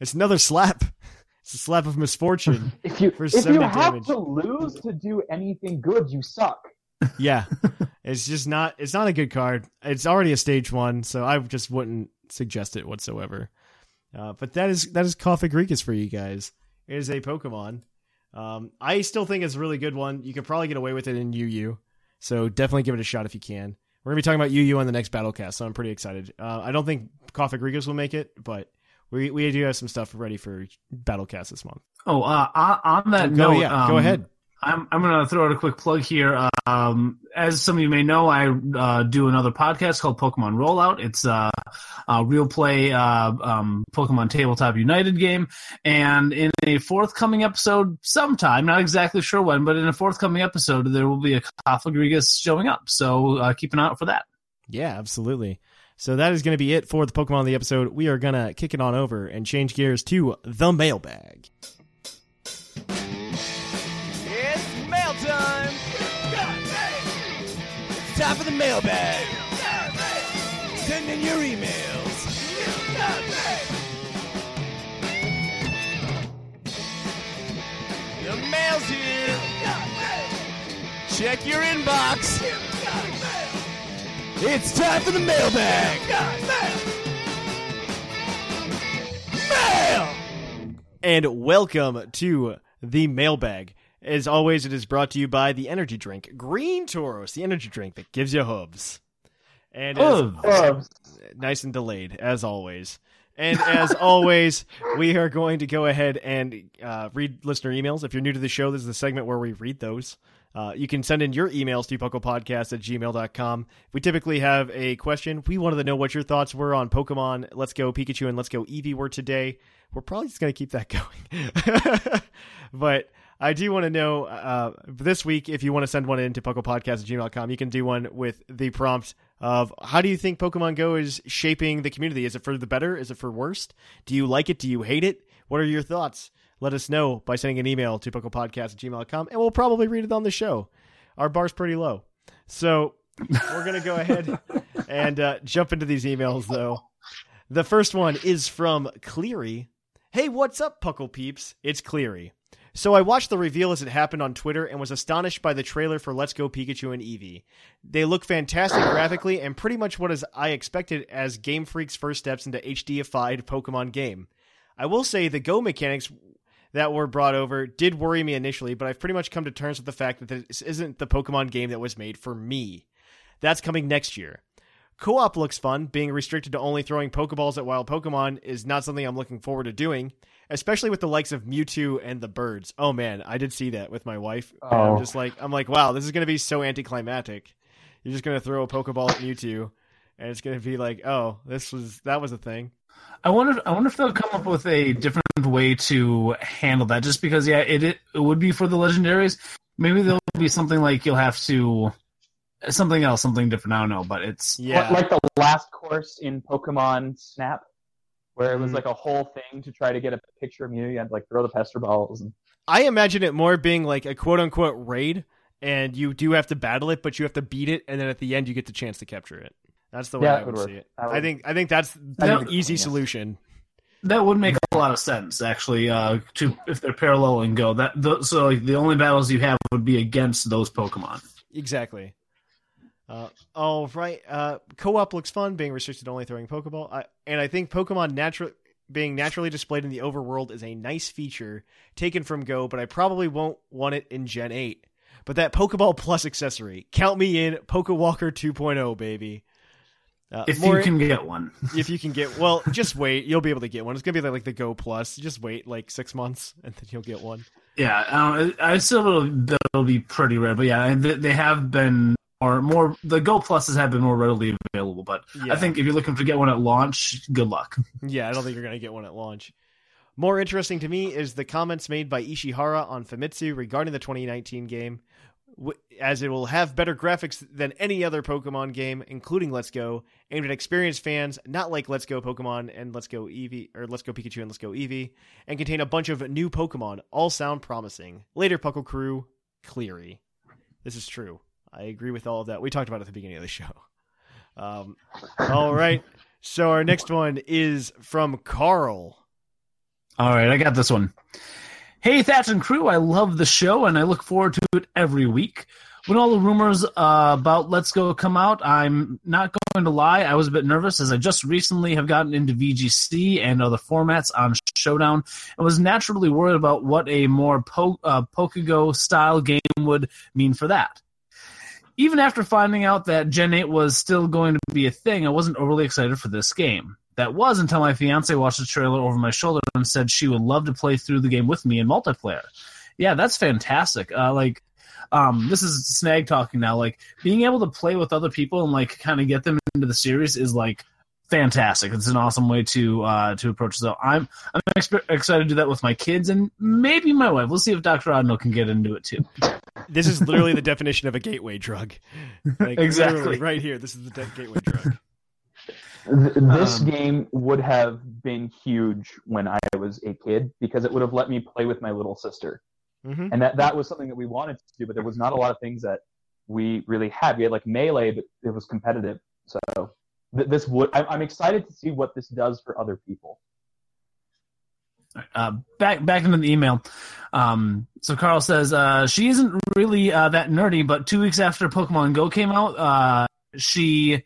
it's another slap. It's a slap of misfortune. (laughs) If you For if you have damage. to lose to do anything good, you suck. (laughs) yeah it's just not it's not a good card it's already a stage one so i just wouldn't suggest it whatsoever uh, but that is that is Coffee Cofagrigus for you guys it is a pokemon um, i still think it's a really good one you could probably get away with it in uu so definitely give it a shot if you can we're gonna be talking about uu on the next battlecast so i'm pretty excited. Uh, i don't think Cofagrigus will make it but we, we do have some stuff ready for battlecast this month. Oh, uh, on on that go, note, yeah, go um, ahead I'm I'm gonna throw out a quick plug here. Um, as some of you may know, I uh, do another podcast called Pokemon Rollout. It's uh, a real play uh, um, Pokemon Tabletop United game, and in a forthcoming episode, sometime not exactly sure when, but in a forthcoming episode, there will be a Cofagrigus showing up. So uh, keep an eye out for that. Yeah, absolutely. So that is going to be it for the Pokemon of the episode. We are going to kick it on over and change gears to the mailbag. Time for the mailbag! Send in your emails! The mail's here! Check your inbox! It's time for the mailbag! Mail! And welcome to the mailbag. As always, it is brought to you by the energy drink Green Tauros, the energy drink that gives you hooves. And Hooves. nice and delayed, as always. And as (laughs) always, we are going to go ahead and uh, read listener emails. If you're new to the show, this is the segment where we read those. Uh, you can send in your emails to pucklepodcast at gmail.com. We typically have a question. We wanted to know what your thoughts were on Pokemon Let's Go Pikachu and Let's Go Eevee were today. We're probably just going to keep that (laughs) going. but I do want to know uh, this week, if you want to send one in to pucklepodcast at gmail.com, you can do one with the prompt of how do you think Pokemon Go is shaping the community? Is it for the better? Is it for worst? Do you like it? Do you hate it? What are your thoughts? Let us know by sending an email to pucklepodcast at gmail.com, and we'll probably read it on the show. Our bar's pretty low. So we're going to go ahead (laughs) and uh, jump into these emails, though. The first one is from Cleary. Hey, what's up, Puckle peeps? It's Cleary. So I watched the reveal as it happened on Twitter and was astonished by the trailer for Let's Go Pikachu and Eevee. They look fantastic graphically and pretty much what I expected as Game Freak's first steps into HDified Pokemon game. I will say the Go mechanics that were brought over did worry me initially, but I've pretty much come to terms with the fact that this isn't the Pokemon game that was made for me. That's coming next year. Co op looks fun. Being restricted to only throwing Pokeballs at wild Pokemon is not something I'm looking forward to doing, especially with the likes of Mewtwo and the birds. Oh man, I did see that with my wife. Oh. I'm just like, I'm like, wow, this is going to be so anticlimactic. You're just going to throw a Pokeball at Mewtwo, and it's going to be like, oh, this was that was a thing. I wonder. I wonder if they'll come up with a different way to handle that. Just because, yeah, it it, it would be for the legendaries. Maybe there'll be something like you'll have to something else, something different. I don't know, but it's Yeah. Like the last course in Pokemon Snap, where it was Mhm. like a whole thing to try to get a picture of Mew. You had to like throw the pester balls. And... I imagine it more being like a quote unquote raid, and you do have to battle it, but you have to beat it, and then at the end you get the chance to capture it. That's the way Yeah, I would would see work. it. Would- I think I think that's That the would- easy yeah. solution. that would make a lot of sense actually. Uh, to if they're parallel and go that the, so like the only battles you have would be against those Pokemon. Exactly. Uh, all right. Uh, co-op looks fun, being restricted to only throwing Pokeball. I, and I think Pokemon natural being naturally displayed in the overworld is a nice feature taken from Go, but I probably won't want it in Gen 8. But that Pokeball (laughs) Plus accessory, count me in. Pokewalker 2.0, baby. Uh, If more- you can get one, (laughs) if you can get, well, just wait. You'll be able to get one. It's gonna be like, like the Go Plus. Just wait like six months, and then you'll get one. yeah, I, I still will, that'll be pretty rare. But yeah, they have been or more. The Go Pluses have been more readily available. But Yeah. I think if you're looking to get one at launch, good luck. (laughs) Yeah, I don't think you're going to get one at launch. More interesting to me is the comments made by Ishihara on Famitsu regarding the 2019 game, as it will have better graphics than any other Pokemon game, including Let's Go, aimed at experienced fans, not like Let's Go Pokemon and Let's Go Eevee, or Let's Go Pikachu and Let's Go Eevee, and contain a bunch of new Pokemon. All sound promising. Later, Puckle Crew, Cleary. This is true. I agree with all of that. We talked about it at the beginning of the show. (laughs) Um, all right. So our next one is from Carl. All right, I got this one. Hey, Thatch and crew, I love the show and I look forward to it every week. When all the rumors uh, about Let's Go come out, I'm not going to lie, I was a bit nervous as I just recently have gotten into VGC and other formats on Showdown and was naturally worried about what a more po- uh, Pokego style game would mean for that. Even after finding out that Gen 8 was still going to be a thing, I wasn't overly excited for this game. That was until my fiance watched the trailer over my shoulder and said she would love to play through the game with me in multiplayer. Yeah, that's fantastic. Uh, like, um, this is Snag talking now. Like, being able to play with other people and like kind of get them into the series is like fantastic. It's an awesome way to uh, to approach. So I'm I'm excited to do that with my kids and maybe my wife. We'll see if Doctor Odno can get into it too. This is literally the definition of a gateway drug. (laughs) Like, Exactly. right here. This is the de- gateway drug. This Um, game would have been huge when I was a kid because it would have let me play with my little sister, hmm and that that was something that we wanted to do. But there was not a lot of things that we really had. We had like melee, but it was competitive. So th- this would. I'm, I'm excited to see what this does for other people. Uh, back back into the email. Um, so Carl says uh, she isn't really uh, that nerdy, but two weeks after Pokemon Go came out, uh, she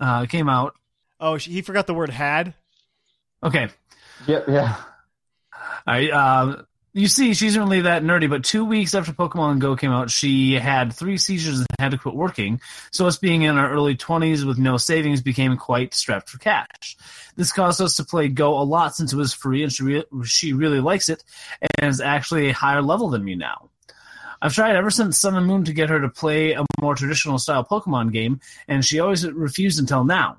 uh, came out. Oh, she, he forgot the word had. Okay, Yeah, yeah. I uh, you see, she's really that nerdy, but two weeks after Pokemon Go came out, she had three seizures and had to quit working. So us being in our early twenties with no savings became quite strapped for cash. This caused us to play Go a lot since it was free, and she re- she really likes it, and is actually a higher level than me now. I've tried ever since Sun and Moon to get her to play a more traditional style Pokemon game, and she always refused until now.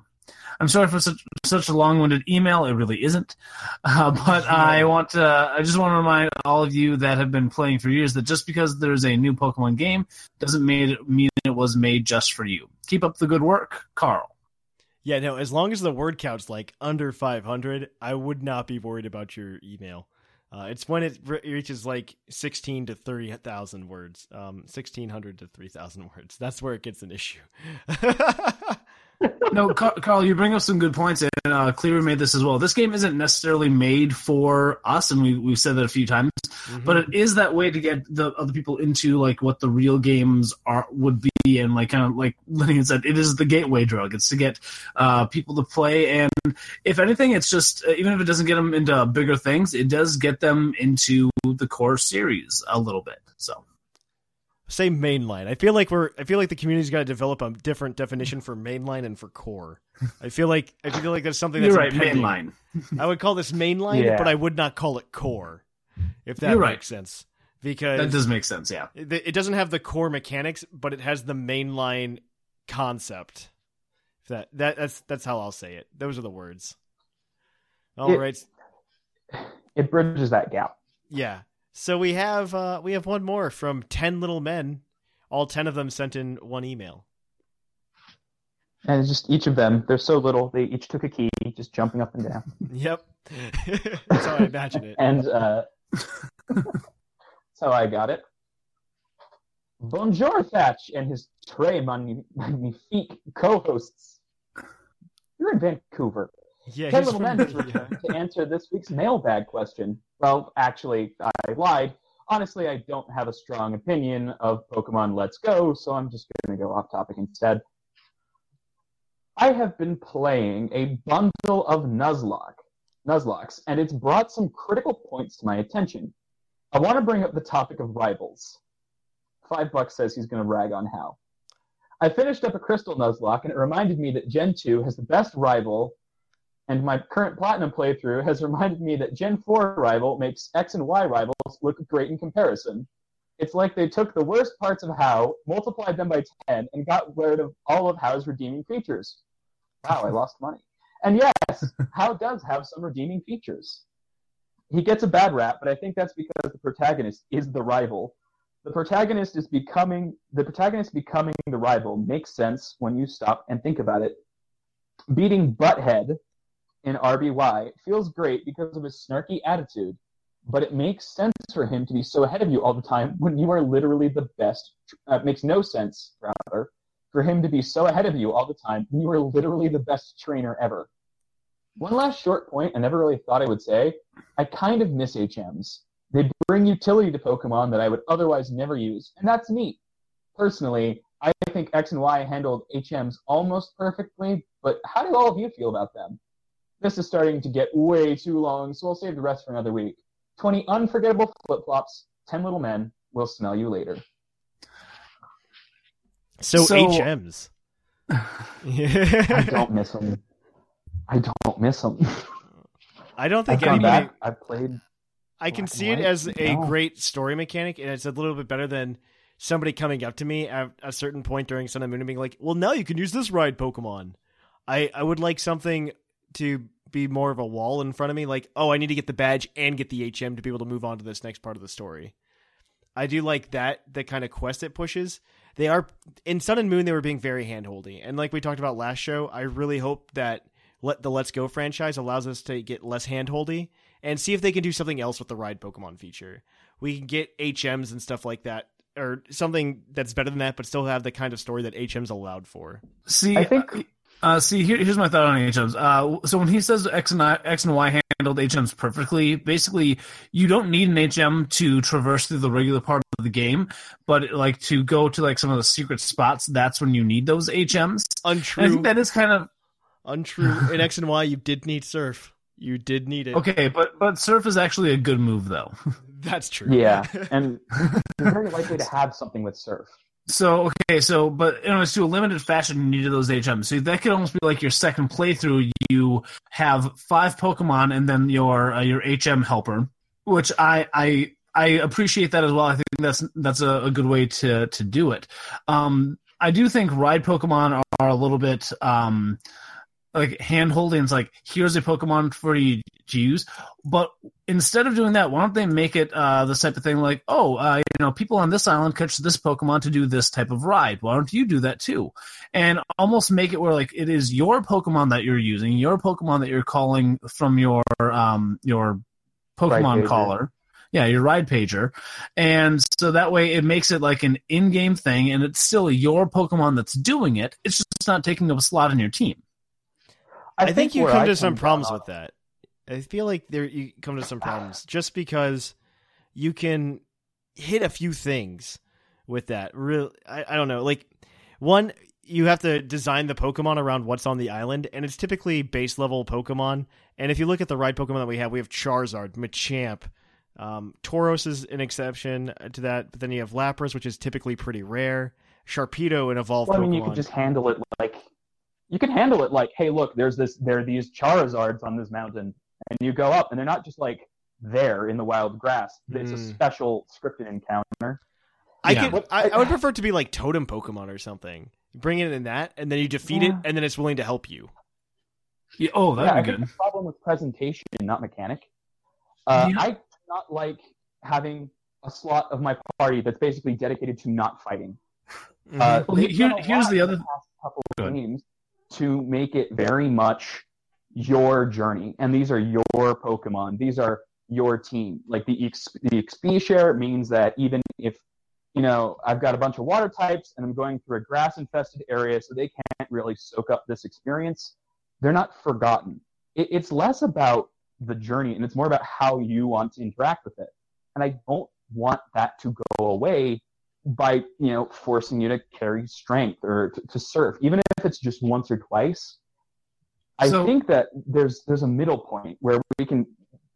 I'm sorry for such such a long-winded email. It really isn't, uh, but (laughs) I want to. I just want to remind all of you that have been playing for years that just because there's a new Pokemon game doesn't mean mean it was made just for you. Keep up the good work, Carl. Yeah, no, as long as the word count's like under 500, I would not be worried about your email. Uh, it's when it re- reaches like 16 to 30,000 words, um, 1600 to 3000 words. That's where it gets an issue. (laughs) (laughs) no, Carl, you bring up some good points, and uh, Cleaver made this as well. This game isn't necessarily made for us, and we, we've said that a few times, Mm-hmm. but it is that way to get the other people into like what the real games are would be, and like kind of like Lenny said, it is the gateway drug. It's to get uh, people to play, and if anything, it's just uh, even if it doesn't get them into bigger things, it does get them into the core series a little bit. So. Say mainline. I feel like we're. I feel like the community's got to develop a different definition for mainline and for core. I feel like I feel like that's something that's You're right, impending. mainline. I would call this mainline, Yeah. but I would not call it core. If that You're makes right. sense, because That does make sense, yeah. It, it doesn't have the core mechanics, but it has the mainline concept. If that that that's that's how I'll say it. Those are the words. All It- right. It bridges that gap. Yeah. So we have uh we have one more from 10 little men. All 10 of them sent in one email. And it's just each of them, they're so little, they each took a key, just jumping up and down. Yep. (laughs) That's how I imagine it. And uh, (laughs) that's how I got it. Bonjour, Thatch, and his très magni- magnifique co-hosts. You're in Vancouver. Yeah, little from- has returned to answer this week's mailbag question. Well, actually, I lied. Honestly, I don't have a strong opinion of Pokemon Let's Go, so I'm just going to go off topic instead. I have been playing a bundle of Nuzlocke, Nuzlocks, and it's brought some critical points to my attention. I want to bring up the topic of rivals. Five Bucks says he's going to rag on Hau. I finished up a Crystal Nuzlocke, and it reminded me that Gen 2 has the best rival, and my current Platinum playthrough has reminded me that Gen 4 rival makes X and Y rivals look great in comparison. It's like they took the worst parts of Hau, multiplied them by 10, and got rid of all of Hau's redeeming features. Wow, I lost money. And yes, (laughs) How does have some redeeming features. He gets a bad rap, but I think that's because the protagonist is the rival. The protagonist is becoming the protagonist becoming the rival makes sense when you stop and think about it. Beating Butthead in RBY it feels great because of his snarky attitude, but it makes sense for him to be so ahead of you all the time when you are literally the best. Uh, it makes no sense, rather, for him to be so ahead of you all the time when you are literally the best trainer ever. One last short point I never really thought I would say. I kind of miss HMs. They bring utility to Pokemon that I would otherwise never use, and that's neat. Personally, I think X and Y handled HMs almost perfectly, but how do all of you feel about them? This is starting to get way too long, so I'll save the rest for another week. 20 unforgettable flip flops, 10 little men. We'll smell you later. So, So- HMs. (sighs) I don't miss them. I don't miss them. I don't I've think anybody back. I've played. I can see it as a No. great story mechanic, and it's a little bit better than somebody coming up to me at a certain point during Sun and Moon and being like, "Well, now you can use this ride Pokemon." I I would like something to be more of a wall in front of me, like, "Oh, I need to get the badge and get the HM to be able to move on to this next part of the story." I do like that the kind of quest it pushes. They are in Sun and Moon. They were being very handholdy, and like we talked about last show, I really hope that let the Let's Go franchise allows us to get less handholdy and see if they can do something else with the ride Pokemon feature. We can get HMs and stuff like that, or something that's better than that, but still have the kind of story that HMs allowed for. See, I think- Uh, see, here, here's my thought on HMs. Uh, so when he says X and I, X and Y handled HMs perfectly, basically you don't need an HM to traverse through the regular part of the game, but like to go to like some of the secret spots, that's when you need those HMs. Untrue. And I think that is kind of Untrue. In (laughs) X and Y, you did need Surf. You did need it. okay, but but Surf is actually a good move though. (laughs) That's true. Yeah, (laughs) and you're very likely to have something with Surf. So okay, so but you know, it's to a limited fashion you needed those HMs. So that could almost be like your second playthrough. You have five Pokemon and then your uh, your HM helper, which I I I appreciate that as well. I think that's that's a, a good way to to do it. Um, I do think ride Pokemon are, are a little bit um, like hand holding. It's like here's a Pokemon for you to use, but instead of doing that, why don't they make it uh, the type of thing like, oh, uh, you know, people on this island catch this Pokemon to do this type of ride. Why don't you do that too? And almost make it where like it is your Pokemon that you're using, your Pokemon that you're calling from your um your Pokemon pager. caller. Yeah, your ride pager. And so that way it makes it like an in game thing and it's still your Pokemon that's doing it. It's just not taking up a slot in your team. I, think, you come I to some problems with that. I feel like there you come to some problems (sighs) just because you can hit a few things with that. Real, I, I don't know. Like one, you have to design the Pokemon around what's on the island, and it's typically base level Pokemon. And if you look at the ride Pokemon that we have, we have Charizard, Machamp. Um, Tauros is an exception to that, but then you have Lapras, which is typically pretty rare. Sharpedo, an evolved Well, I Pokemon. mean, you could just handle it like you can handle it like, hey, look, there's this, there are these Charizards on this mountain, and you go up, and they're not just like there in the wild grass. It's a Hmm. special scripted encounter. I Yeah. could. I, I would prefer it to be like Totem Pokemon or something. Bring it in that, and then you defeat it, and then it's willing to help you. Yeah, oh, that'd yeah, be think good. the problem with presentation, not mechanic. Uh, Yeah. I do not like having a slot of my party that's basically dedicated to not fighting. Mm-hmm. Uh, Well, here- here's the in other- past couple of games to make it very much your journey, and these are your Pokemon. These are your team. Like the X, the XP share means that even if you know I've got a bunch of water types and I'm going through a grass infested area, so they can't really soak up this experience. They're not forgotten. It, it's less about the journey and it's more about how you want to interact with it. And I don't want that to go away by you know forcing you to carry strength or to, to surf, even if it's just once or twice. I So- think that there's there's a middle point where we can.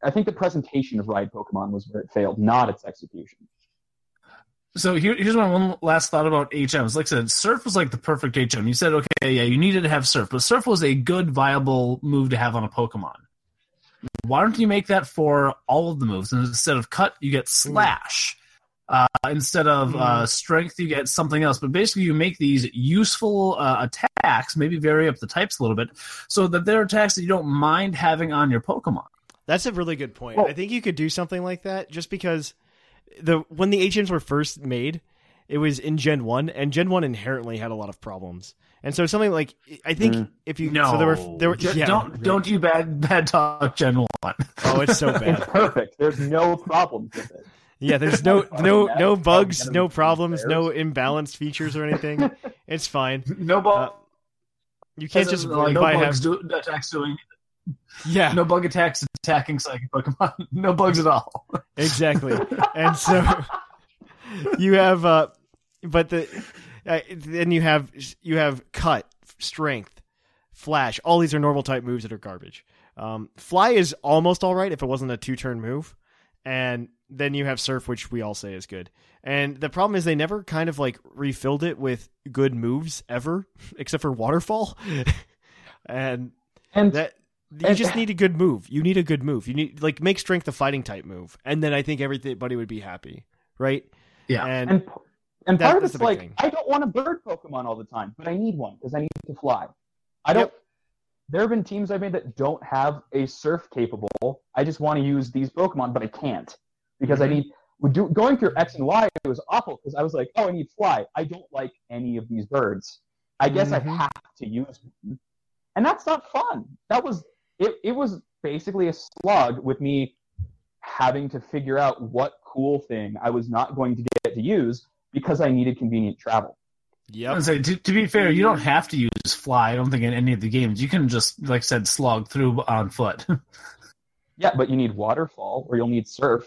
I think the presentation of Ride Pokemon was where it failed, not its execution. So here, here's my one last thought about HMs. Like I said, Surf was like the perfect HM. You said, okay, yeah, you needed to have Surf, but Surf was a good, viable move to have on a Pokemon. Why don't you make that for all of the moves? And instead of Cut, you get Slash. Uh, instead of uh, Strength, you get something else. But basically, you make these useful uh, attacks, maybe vary up the types a little bit, so that they're attacks that you don't mind having on your Pokemon. That's a really good point. Well- I think you could do something like that just because the when the HMs were first made, it was in Gen One, and Gen One inherently had a lot of problems. And so something like I think if you No, so there were there were yeah, don't don't you bad bad talk Gen One. oh it's so It's bad (laughs) perfect. There's no problems with it. Yeah there's no (laughs) no no bugs no problems no imbalanced features or anything. (laughs) It's fine. No ball. Uh, you can't just like, no bugs have do, attacks doing (laughs) yeah. No bug attacks attacking psychic Pokemon. no bugs at all. exactly. And so you have uh but the uh, then you have you have cut strength flash all these are normal type moves that are garbage. Um fly is almost all right if it wasn't a two turn move and then you have surf which we all say is good and the problem is they never kind of like refilled it with good moves ever (laughs) except for waterfall (laughs) and And that you and- just need a good move. You need a good move. You need like make strength a fighting type move, and then I think everybody would be happy, right? Yeah. and, and and part of it's the like thing. I don't want a bird Pokemon all the time, but I need one because I need to fly. I don't. Yep. There have been teams I've made that don't have a surf capable. I just want to use these Pokemon, but I can't because Mm-hmm. I need. do, going through X and Y, it was awful because I was like, oh, I need fly. I don't like any of these birds. I guess Mhm. I have to use one, and that's not fun. That was it. It was basically a slog with me having to figure out what cool thing I was not going to get to use because I needed convenient travel. I yep, to, to be fair, you don't have to use fly. I don't think in any of the games you can just, like I said, slog through on foot. (laughs) Yeah, but you need waterfall or you'll need surf.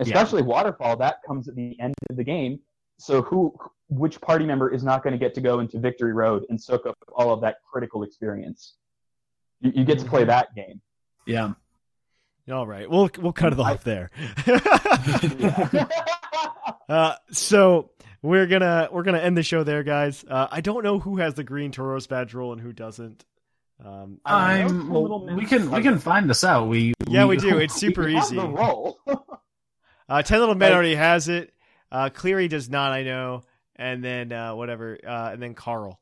Especially waterfall, that comes at the end of the game. So who which party member is not going to get to go into Victory Road and soak up all of that critical experience? You, you get to play that game. yeah. all right. We'll we'll cut it I- off there. (laughs) (laughs) uh, so we're gonna we're gonna end the show there, guys. Uh, I don't know who has the green Tauros badge roll and who doesn't. Um, I don't know. I'm. Well, we can we can find this out. We yeah, we do. It's (laughs) super can easy. the roll. (laughs) Uh, Ten Little Men Like- already has it. Uh, Cleary does not, I know. And then uh, whatever, uh, and then Carl.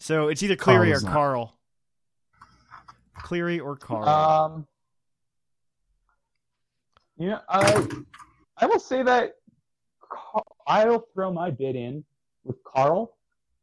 So it's either Carl Cleary or not. Carl. Cleary or Carl. Um, you know, I I will say that Car- I'll throw my bid in with Carl.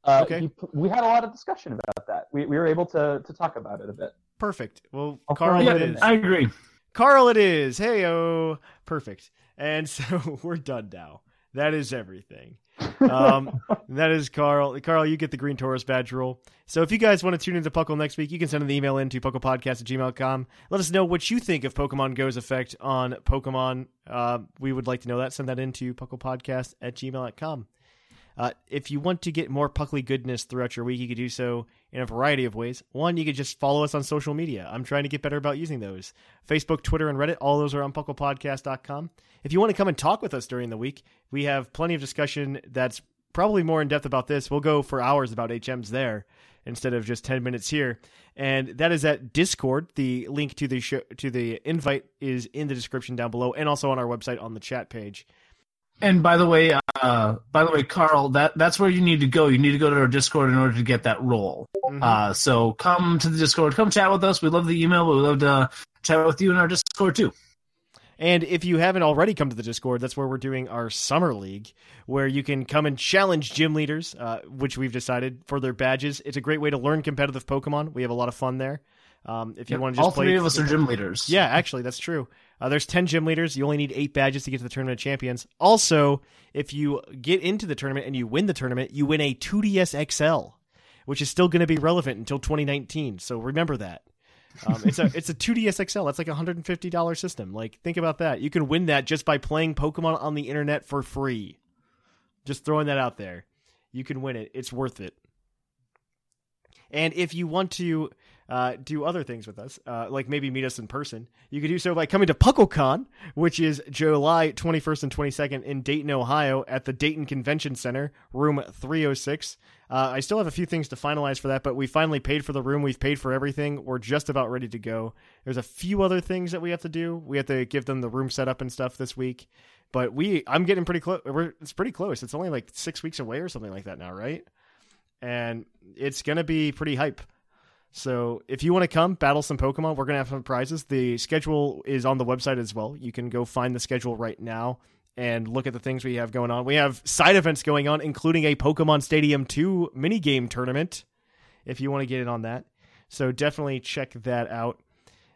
Uh, Okay. he- we had a lot of discussion about that. We, we were able to, to talk about it a bit. Perfect. Well, I'll Carl it is. I agree. Carl it is. Hey oh, perfect. And (laughs) so we're done now. That is everything. Um, that is Carl. Carl, you get the Green Tauros badge roll. So if you guys want to tune into Puckle next week, you can send an email in to pucklepodcast at gmail.com. Let us know what you think of Pokemon Go's effect on Pokemon. Uh, we would like to know that. Send that in to pucklepodcast at gmail.com. Uh, if you want to get more Puckly goodness throughout your week, you could do so in a variety of ways. One, you could just follow us on social media. I'm trying to get better about using those. Facebook, Twitter, and Reddit, all those are on pucklepodcast.com. If you want to come and talk with us during the week, we have plenty of discussion that's probably more in depth about this. We'll go for hours about HMs there instead of just 10 minutes here. And that is at Discord. The link to the show, to the invite is in the description down below and also on our website on the chat page. And by the way, uh, by the way, Carl, that that's where you need to go. You need to go to our Discord in order to get that role. Mhm. Uh, so come to the Discord, come chat with us. We love the email, but we love to chat with you in our Discord too. And if you haven't already come to the Discord, that's where we're doing our summer league, where you can come and challenge gym leaders, uh, which we've decided for their badges. It's a great way to learn competitive Pokemon. We have a lot of fun there. Um, if you Yep, want to just all play, three of us are gym leaders. Yeah, actually, that's true. Uh, there's ten gym leaders. You only need eight badges to get to the tournament of champions. Also, if you get into the tournament and you win the tournament, you win a 2DS XL, which is still going to be relevant until 2019. So remember that. Um, it's a (laughs) it's a 2DS XL. That's like a hundred and fifty dollar system. Like think about that. You can win that just by playing Pokemon on the internet for free. Just throwing that out there. You can win it. It's worth it. And if you want to uh, do other things with us, uh, like maybe meet us in person, you can do so by coming to PuckleCon, which is July 21st and 22nd in Dayton, Ohio, at the Dayton Convention Center, room 306. Uh, I still have a few things to finalize for that, but we finally paid for the room. We've paid for everything. We're just about ready to go. There's a few other things that we have to do. We have to give them the room setup and stuff this week. But we, I'm getting pretty close. It's pretty close. It's only like six weeks away or something like that now, right? And it's gonna be pretty hype. So if you want to come battle some Pokemon, we're gonna have some prizes. The schedule is on the website as well. You can go find the schedule right now and look at the things we have going on. We have side events going on, including a Pokemon Stadium 2 minigame tournament. If you want to get in on that, so definitely check that out.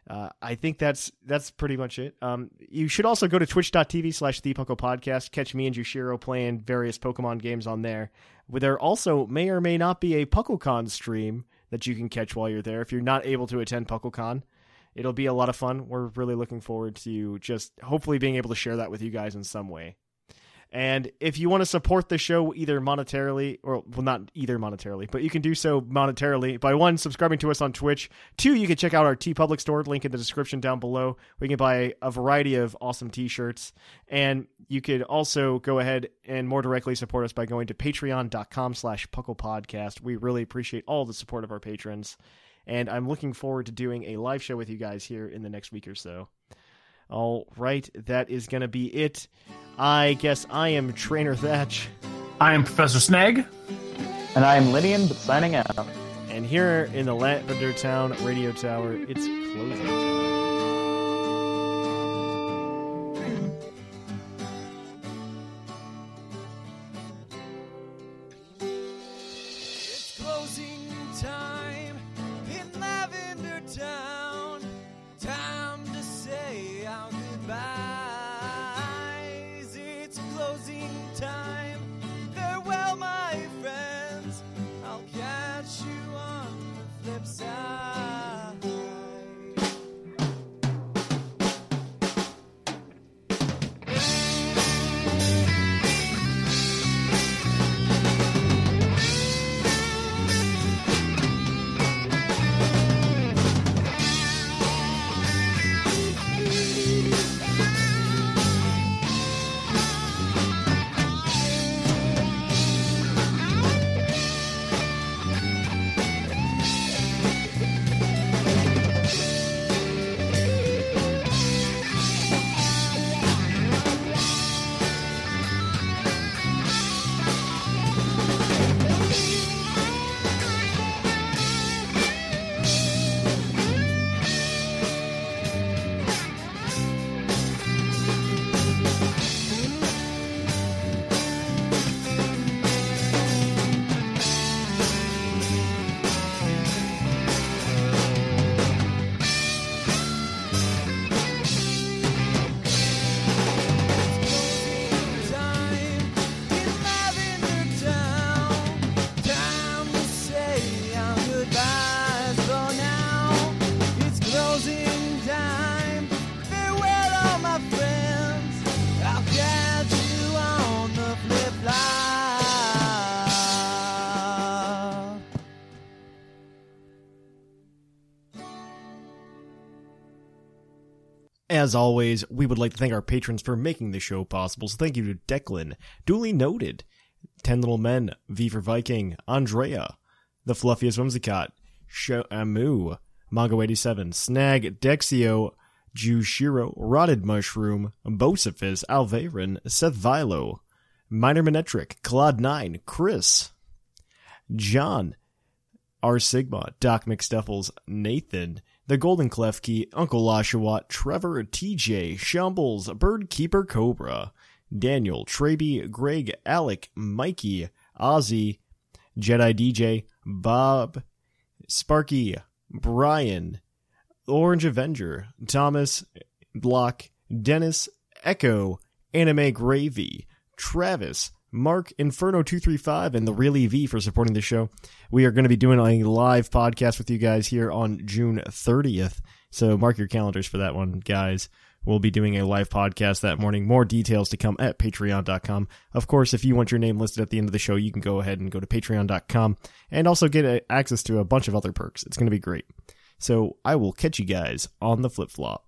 Uh, I think that's that's pretty much it. Um, you should also go to twitch.tv slash the Puckle Podcast. Catch me and Jushiro playing various Pokemon games on there. There also may or may not be a PuckleCon stream that you can catch while you're there. If you're not able to attend PuckleCon, it'll be a lot of fun. We're really looking forward to just hopefully being able to share that with you guys in some way. And if you want to support the show either monetarily, or well, not either monetarily, but you can do so monetarily by one, subscribing to us on Twitch. Two, you can check out our TeePublic store, link in the description down below. We can buy a variety of awesome t shirts. And you could also go ahead and more directly support us by going to patreon.com slash puckle podcast. We really appreciate all the support of our patrons. And I'm looking forward to doing a live show with you guys here in the next week or so. All right, that is going to be it. I guess I am Trainer Thatch. I am Professor Snag. And I am Lydian, but signing out. And here in the Lavender Town Radio Tower, it's closing as always, we would like to thank our patrons for making the show possible. So thank you to Declan, duly noted, Ten Little Men, V for Viking, Andrea, The Fluffiest Whimsicott, Shamu, Mongo87, Snag, Dexio, Jushiro, Rotted Mushroom, Bocephus, Alvarin, Seth Vilo, Minor Manectric, Claude9, Chris, John, R Sigma, Doc McStuffles, Nathan, The Golden Clef Key, Uncle Lashawat, Trevor, TJ, Shambles, Bird Keeper Cobra, Daniel, Traby, Greg, Alec, Mikey, Ozzy, Jedi DJ, Bob, Sparky, Brian, Orange Avenger, Thomas, Block, Dennis, Echo, Anime Gravy, Travis, Mark, Inferno235, and the Really V for supporting the show. We are going to be doing a live podcast with you guys here on June 30th. So mark your calendars for that one, guys. We'll be doing a live podcast that morning. More details to come at patreon.com. Of course, if you want your name listed at the end of the show, you can go ahead and go to patreon.com and also get access to a bunch of other perks. It's going to be great. So I will catch you guys on the flip flop.